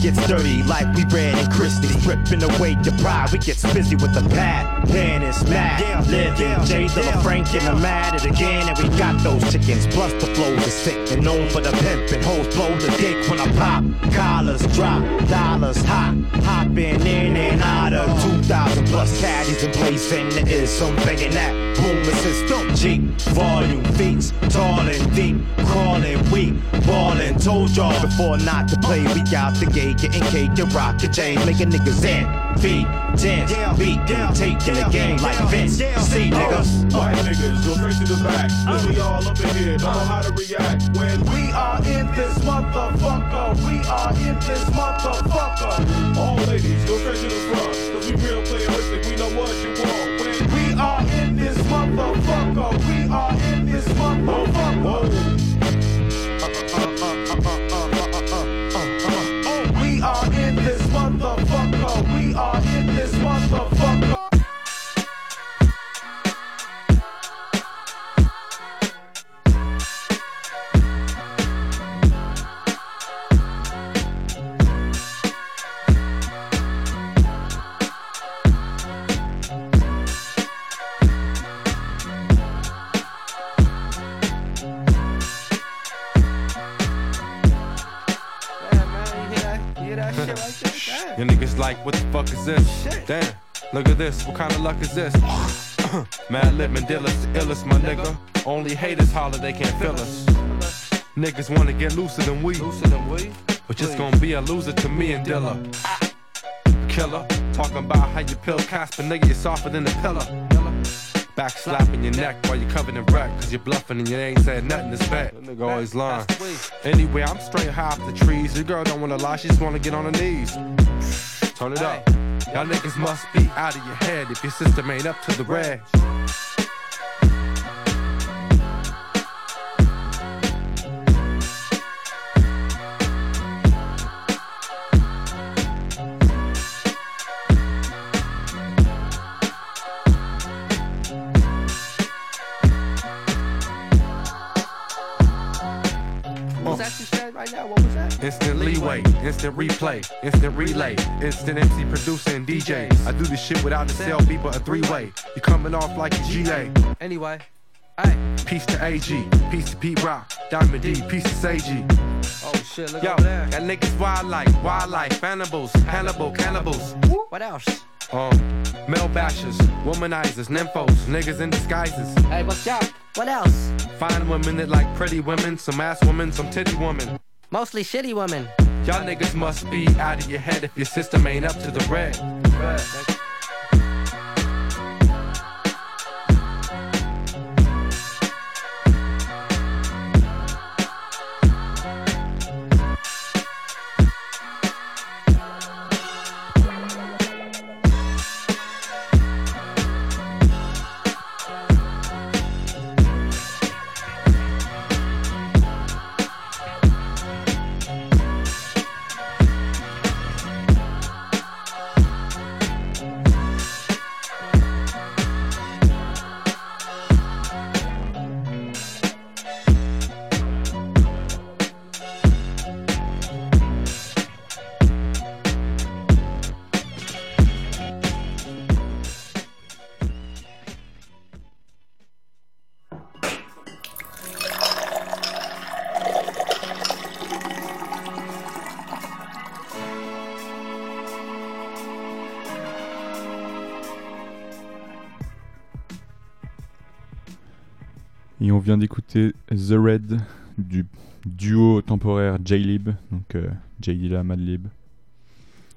Motherfucker. And we get dirty like we ran in Christie. Ripping away your pride, we gets busy with the pad. Pan is mad. Living J Dilla Frank and I'm at it again. And we got those chickens. Plus the flow is sick. And known for the pimp and hoes blow the dick when I pop. Collars drop, dollars hot. Hopping in and out of 2,000 plus caddies and blazing. There is some banging that. Boom system. Jeep, volume, feats, tall and deep. Crawling, weak, ballin'. Told y'all before not to play. We out the gate, getting cake and rock your chain. Making niggas in. Feet, dance, beat, taking the game like Vince. Yeah, See, niggas. White niggas, go straight to the back. Uh. Cause we all up in here, don't know how to react. When We are in this motherfucker. We are in this motherfucker. all ladies, go straight to the front. Cause we real playeristic, we know what you want. When We are in this motherfucker. We are in this motherfucker. We are like, what the fuck is this? Damn, look at this, what kind of luck is this? [coughs] Mad Lip Mandela's the illest, my nigga. Only haters holler, they can't feel us. Niggas wanna get looser than we. Looser than we? But just gonna be a loser to me and Dilla. Ah. Killer, talking about how you pill Casper, nigga, you're softer than a pillar. Back slapping your neck while you're covered in wreck, cause you're bluffing and you ain't said nothing that's bad. Nigga always lying. Anyway, I'm straight high off the trees. Your girl don't wanna lie, she just wanna get on her knees. Turn it up. Y'all niggas must be out of your head if your system ain't up to the rag. Instant leeway, instant replay, instant relay, instant MC producer and DJ. I do this shit without a cell beat but a three way. You coming off like a GA. Anyway, aye. Peace to AG, peace to Pete Rock, Diamond D, peace to Seiji. Oh shit, look Yo, over there. that niggas wild like wildlife, animals, Hannibal, cannibals. What else? Um, male bashers, womanizers, nymphos, niggas in disguises. Hey, what's up? What else? Fine women that like pretty women, some ass women, some titty women. Mostly shitty women. Y'all niggas must be out of your head if your system ain't up to the red. The Red du duo temporaire J-Lib, donc euh, J Dilla, Madlib.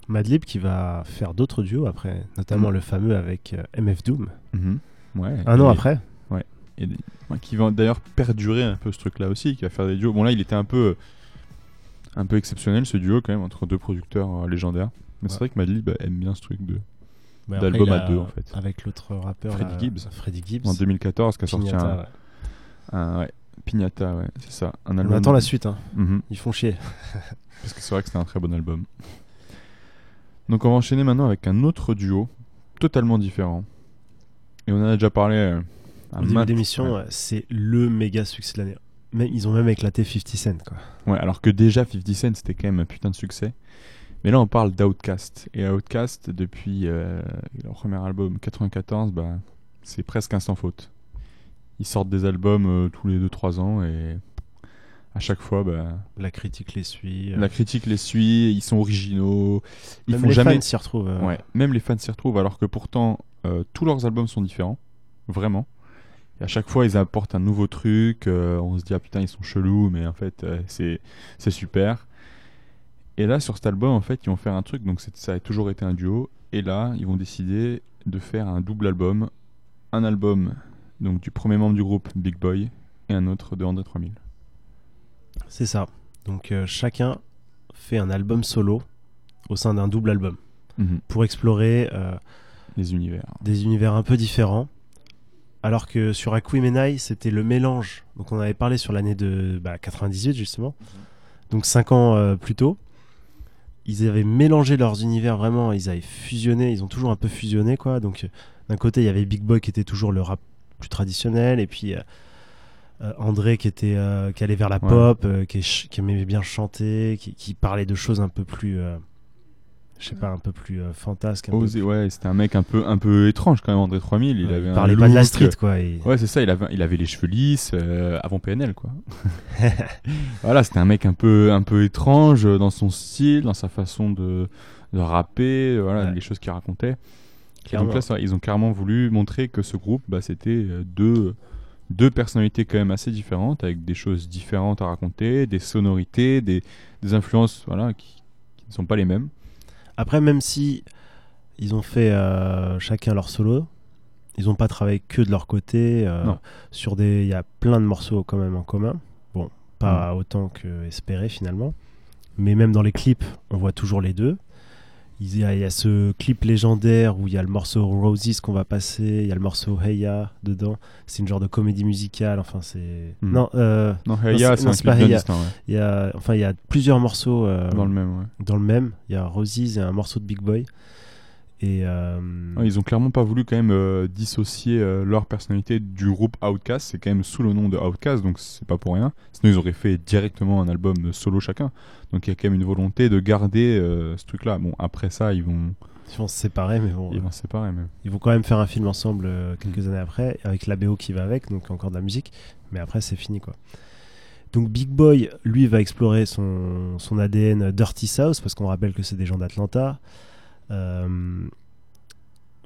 Madlib qui va faire d'autres duos après, notamment Mm. le fameux avec euh, MF Doom. Mhm. Ouais. Un an après. Ouais. Et des- ouais, qui va d'ailleurs perdurer un peu ce truc-là aussi, qui va faire des duos. Bon là, il était un peu, un peu exceptionnel ce duo quand même entre deux producteurs euh, légendaires. Mais c'est vrai que Madlib aime bien ce truc de d'album à deux en fait. Avec l'autre rappeur. Freddy Gibbs. Freddy Gibbs. En 2014, qui a sorti un, un- ouais, Pignata, ouais, c'est ça. Un On album. attend la suite, hein. Mhm. Ils font chier. [laughs] Parce que c'est vrai que c'était un très bon album. Donc on va enchaîner maintenant avec un autre duo, totalement différent. Et on en a déjà parlé. euh, à début d'émission, ouais, c'est le méga succès de l'année. Même, ils ont même éclaté 50 Cent, quoi. Ouais, alors que déjà 50 Cent c'était quand même un putain de succès. Mais là on parle d'Outcast. Et Outcast, depuis euh, leur premier album 94, bah, c'est presque un sans faute. Ils sortent des albums euh, tous les 2-3 ans et à chaque fois, bah, La critique les suit. euh. la critique les suit, ils sont originaux. Ils Même font les jamais... fans s'y retrouvent, euh. Ouais, même les fans s'y retrouvent alors que pourtant euh, tous leurs albums sont différents. Vraiment. Et à chaque fois, ils apportent un nouveau truc. euh, on se dit, ah putain, ils sont chelous, mais en fait, c'est super. Et là, sur cet album, en fait, ils vont faire un truc. Donc, ça a toujours été un duo. Et là, ils vont décider de faire un double album. Un album donc du premier membre du groupe, Big Boy, et un autre de André 3000. C'est ça. Donc euh, chacun fait un album solo au sein d'un double album Mhm. pour explorer euh, Les univers. des univers un peu différents. Alors que sur Akuimenai, c'était le mélange. Donc on avait parlé sur l'année de bah, 98 justement. Donc 5 ans euh, plus tôt. Ils avaient mélangé leurs univers vraiment, ils avaient fusionné, ils ont toujours un peu fusionné quoi. Donc d'un côté, il y avait Big Boy qui était toujours le rap plus traditionnel et puis euh, euh, André qui était euh, qui allait vers la Ouais. pop, qui, est ch- qui aimait bien chanter, qui, qui parlait de choses un peu plus je sais pas, un peu plus euh, fantasque. un peu Osé, ouais, c'était un mec un peu, un peu étrange quand même, André 3000. Il Ouais, avait il un parlait pas de la street, quoi, et- Ouais, c'est ça, il avait, il avait les cheveux lisses euh, avant PNL, quoi. [laughs] voilà, c'était un mec un peu, un peu étrange dans son style, dans sa façon de, de rapper, voilà, les choses qu'ils Et donc Clairement. là, ça, ils ont carrément voulu montrer que ce groupe, bah, c'était euh, deux, deux personnalités quand même assez différentes, avec des choses différentes à raconter, des sonorités, des, des influences voilà, qui, qui ne sont pas les mêmes. Après, même si ils ont fait euh, chacun leur solo, ils n'ont pas travaillé que de leur côté. euh, Non. sur des, il y a plein de morceaux quand même en commun. Bon, pas Mm. autant que espéré finalement, mais même dans les clips, on voit toujours les deux. Il y, a, il y a ce clip légendaire où il y a le morceau Roses qu'on va passer, il y a le morceau Hey Ya dedans. C'est une genre de comédie musicale. Enfin, c'est Mm. non, euh, Non, c'est un clip pas bien Hey Ya. distinct, ouais. Il y a, enfin, il y a plusieurs morceaux euh, Dans le même, ouais. Dans le même, il y a Roses et un morceau de Big Boy. Et euh, ils ont clairement pas voulu quand même euh, dissocier euh, leur personnalité du groupe Outkast. C'est quand même sous le nom de Outkast, donc c'est pas pour rien. Sinon, ils auraient fait directement un album solo chacun. Donc il y a quand même une volonté de garder ce truc-là. Bon, après ça, ils vont. Ils vont se séparer, mais bon. Ils vont se séparer, mais. Ils vont quand même faire un film ensemble quelques années après, avec la BO qui va avec, donc encore de la musique. Mais après, c'est fini, quoi. Donc Big Boy, lui, va explorer son, son ADN Dirty South, parce qu'on rappelle que c'est des gens d'Atlanta. Euh,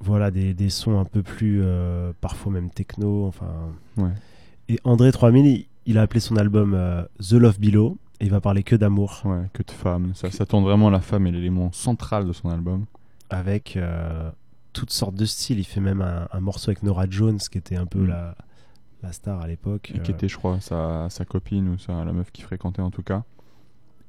voilà, des, des sons un peu plus, euh, parfois même techno, enfin... Ouais. Et André 3000, il, il a appelé son album euh, The Love Below, et il va parler que d'amour. Ouais, que de femmes. Ça, ça tourne vraiment la femme est l'élément central de son album. avec euh, toutes sortes de styles. Il fait même un, un morceau avec Nora Jones, qui était un peu Mm. la, la star à l'époque. Et qui était, je crois, sa, sa copine ou sa, la meuf qui fréquentait en tout cas.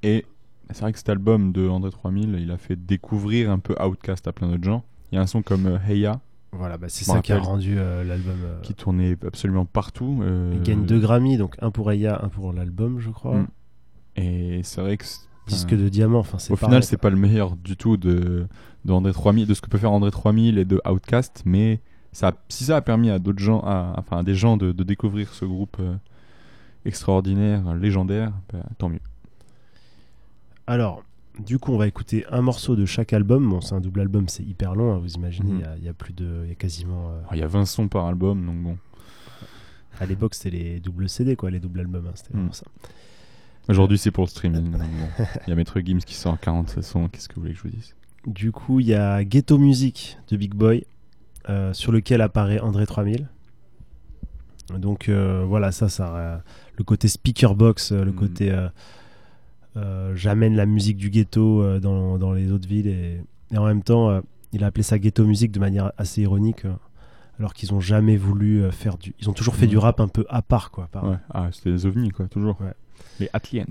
Et c'est vrai que cet album de André 3000, il a fait découvrir un peu Outkast à plein d'autres gens. Il y a un son comme euh, Hey Ya. Voilà, bah, c'est ça qui a rendu euh, l'album. euh, Qui tournait absolument partout. Il gagne deux Grammy, donc un pour Aya, un pour l'album, je crois. Mm. Et c'est vrai que. Disque de diamant, enfin, c'est Au pareil, final, c'est pas le meilleur du tout de, de André 3000, de ce que peut faire André 3000 et de Outkast, mais ça, si ça a permis à d'autres gens, à, enfin à des gens de, de découvrir ce groupe extraordinaire, légendaire, bah, tant mieux. Alors, du coup, on va écouter un morceau de chaque album. Bon, c'est un double album, c'est hyper long, hein, vous imaginez. Mhm. Il y a- il y, a plus de. Il y a quasiment. euh, Alors, Il y a 20 sons par album, donc bon. À l'époque, c'était les doubles CD, quoi, les doubles albums. hein, c'était Mm. vraiment ça. Aujourd'hui, c'est pour le streaming. bon. Il y a Maître Gims qui sort 40 sons, qu'est-ce que vous voulez que je vous dise? Du coup, il y a Ghetto Music de Big Boy, euh, sur lequel apparaît André 3000. Donc euh, voilà, ça, ça, euh, le côté speaker box, euh, le côté euh, euh, j'amène la musique du ghetto euh, dans, dans les autres villes et, et en même temps, euh, il a appelé ça ghetto music de manière assez ironique, euh, alors qu'ils ont jamais voulu euh, faire du, ils ont toujours fait du rap un peu à part quoi. par- Ouais, ah, c'était les ovnis, quoi, toujours. Ouais. Les Atliens.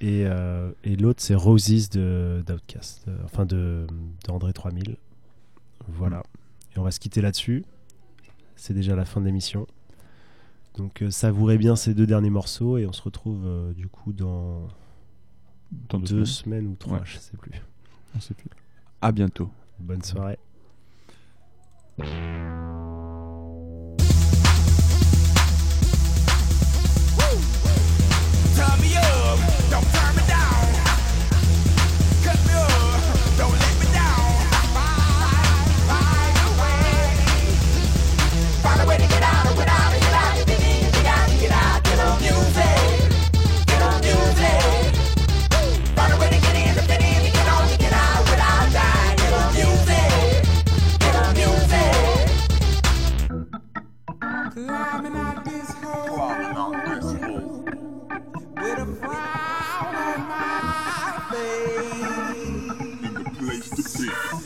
Et, euh, et l'autre, c'est Roses de d'Outcast, euh, enfin de, de André 3000. Voilà. Et on va se quitter là-dessus. C'est déjà la fin de l'émission. Donc euh, savourez bien ces deux derniers morceaux et on se retrouve euh, du coup dans, Dans deux deux semaines. semaines ou trois, Ouais. je sais plus. On sait plus. À bientôt. Bonne soirée.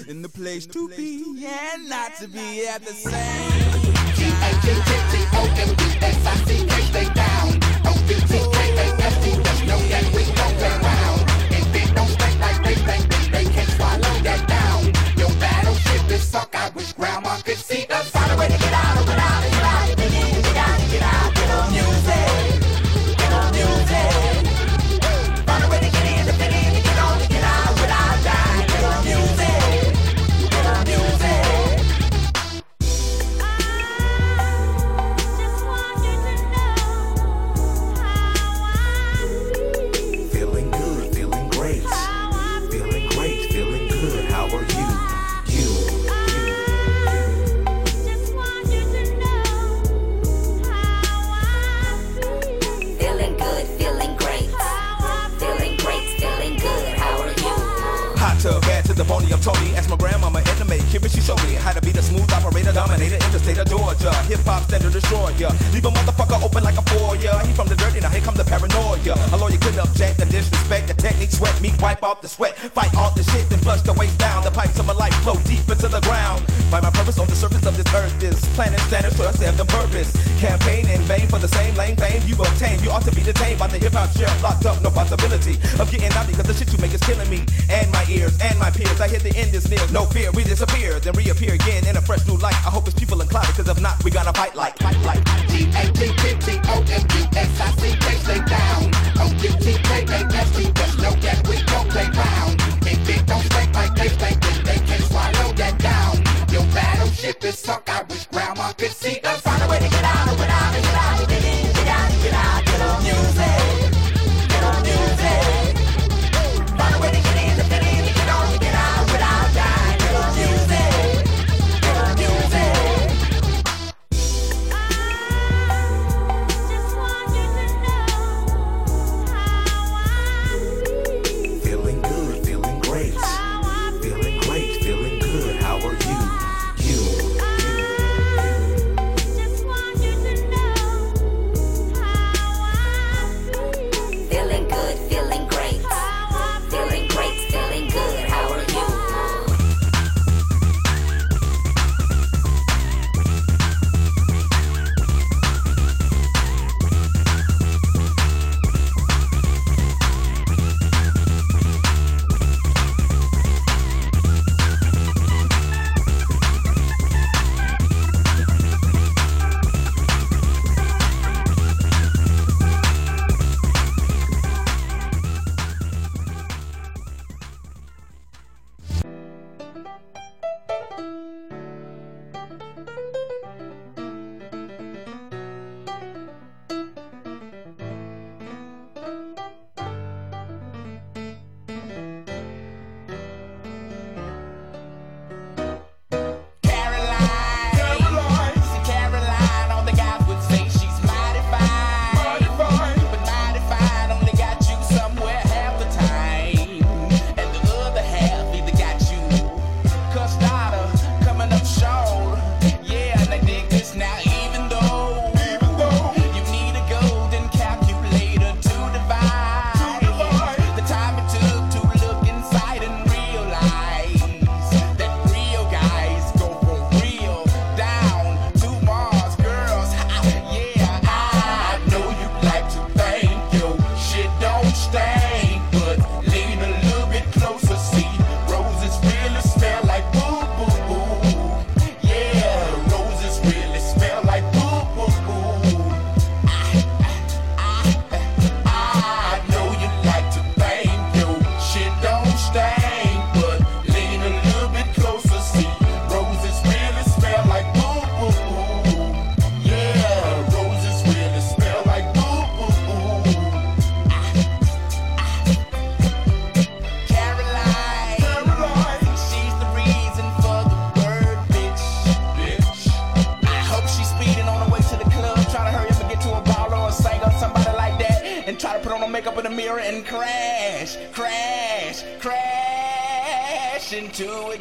In the place to be and not to be at the same Stay down. O-B-T-K-A-S-T, just know that we gon' play around. And it don't stink like they think they can swallow that down. Your battleship is sunk, I wish grandma could to to the pony I'm Tony. Ask my grandmama make it, but she showed me how to be the smooth operator, dominator in the state of Georgia. Hip hop standard destroyer. Leave a motherfucker open like a foyer. He from the dirty, now here come the paranoia. A lawyer couldn't object the disrespect, the technique, sweat me, wipe off the sweat, fight all the shit, then flush the waste down. The pipes of my life flow deep into the ground. By my purpose on the surface of this earth is planet standards for us to have the purpose. Campaign in vain for the same lame fame you obtain. You ought to be detained by the hip hop sheriff, locked up, no possibility of getting out because the shit you make is killing me and my ears and my peers. I hit the end is near, no fear, we just disappear, then reappear again in a fresh new light. I hope it's people and cloudy, cause if not, we gotta fight like, fight like. G-A-T-P-T-O-M-U-S-I-C, they stay down. O-U-T-K-A-S-T, just know that we don't play round. If don't stink like they think, then they can swallow that down. Your battleship is sunk, I wish grandma could see do it.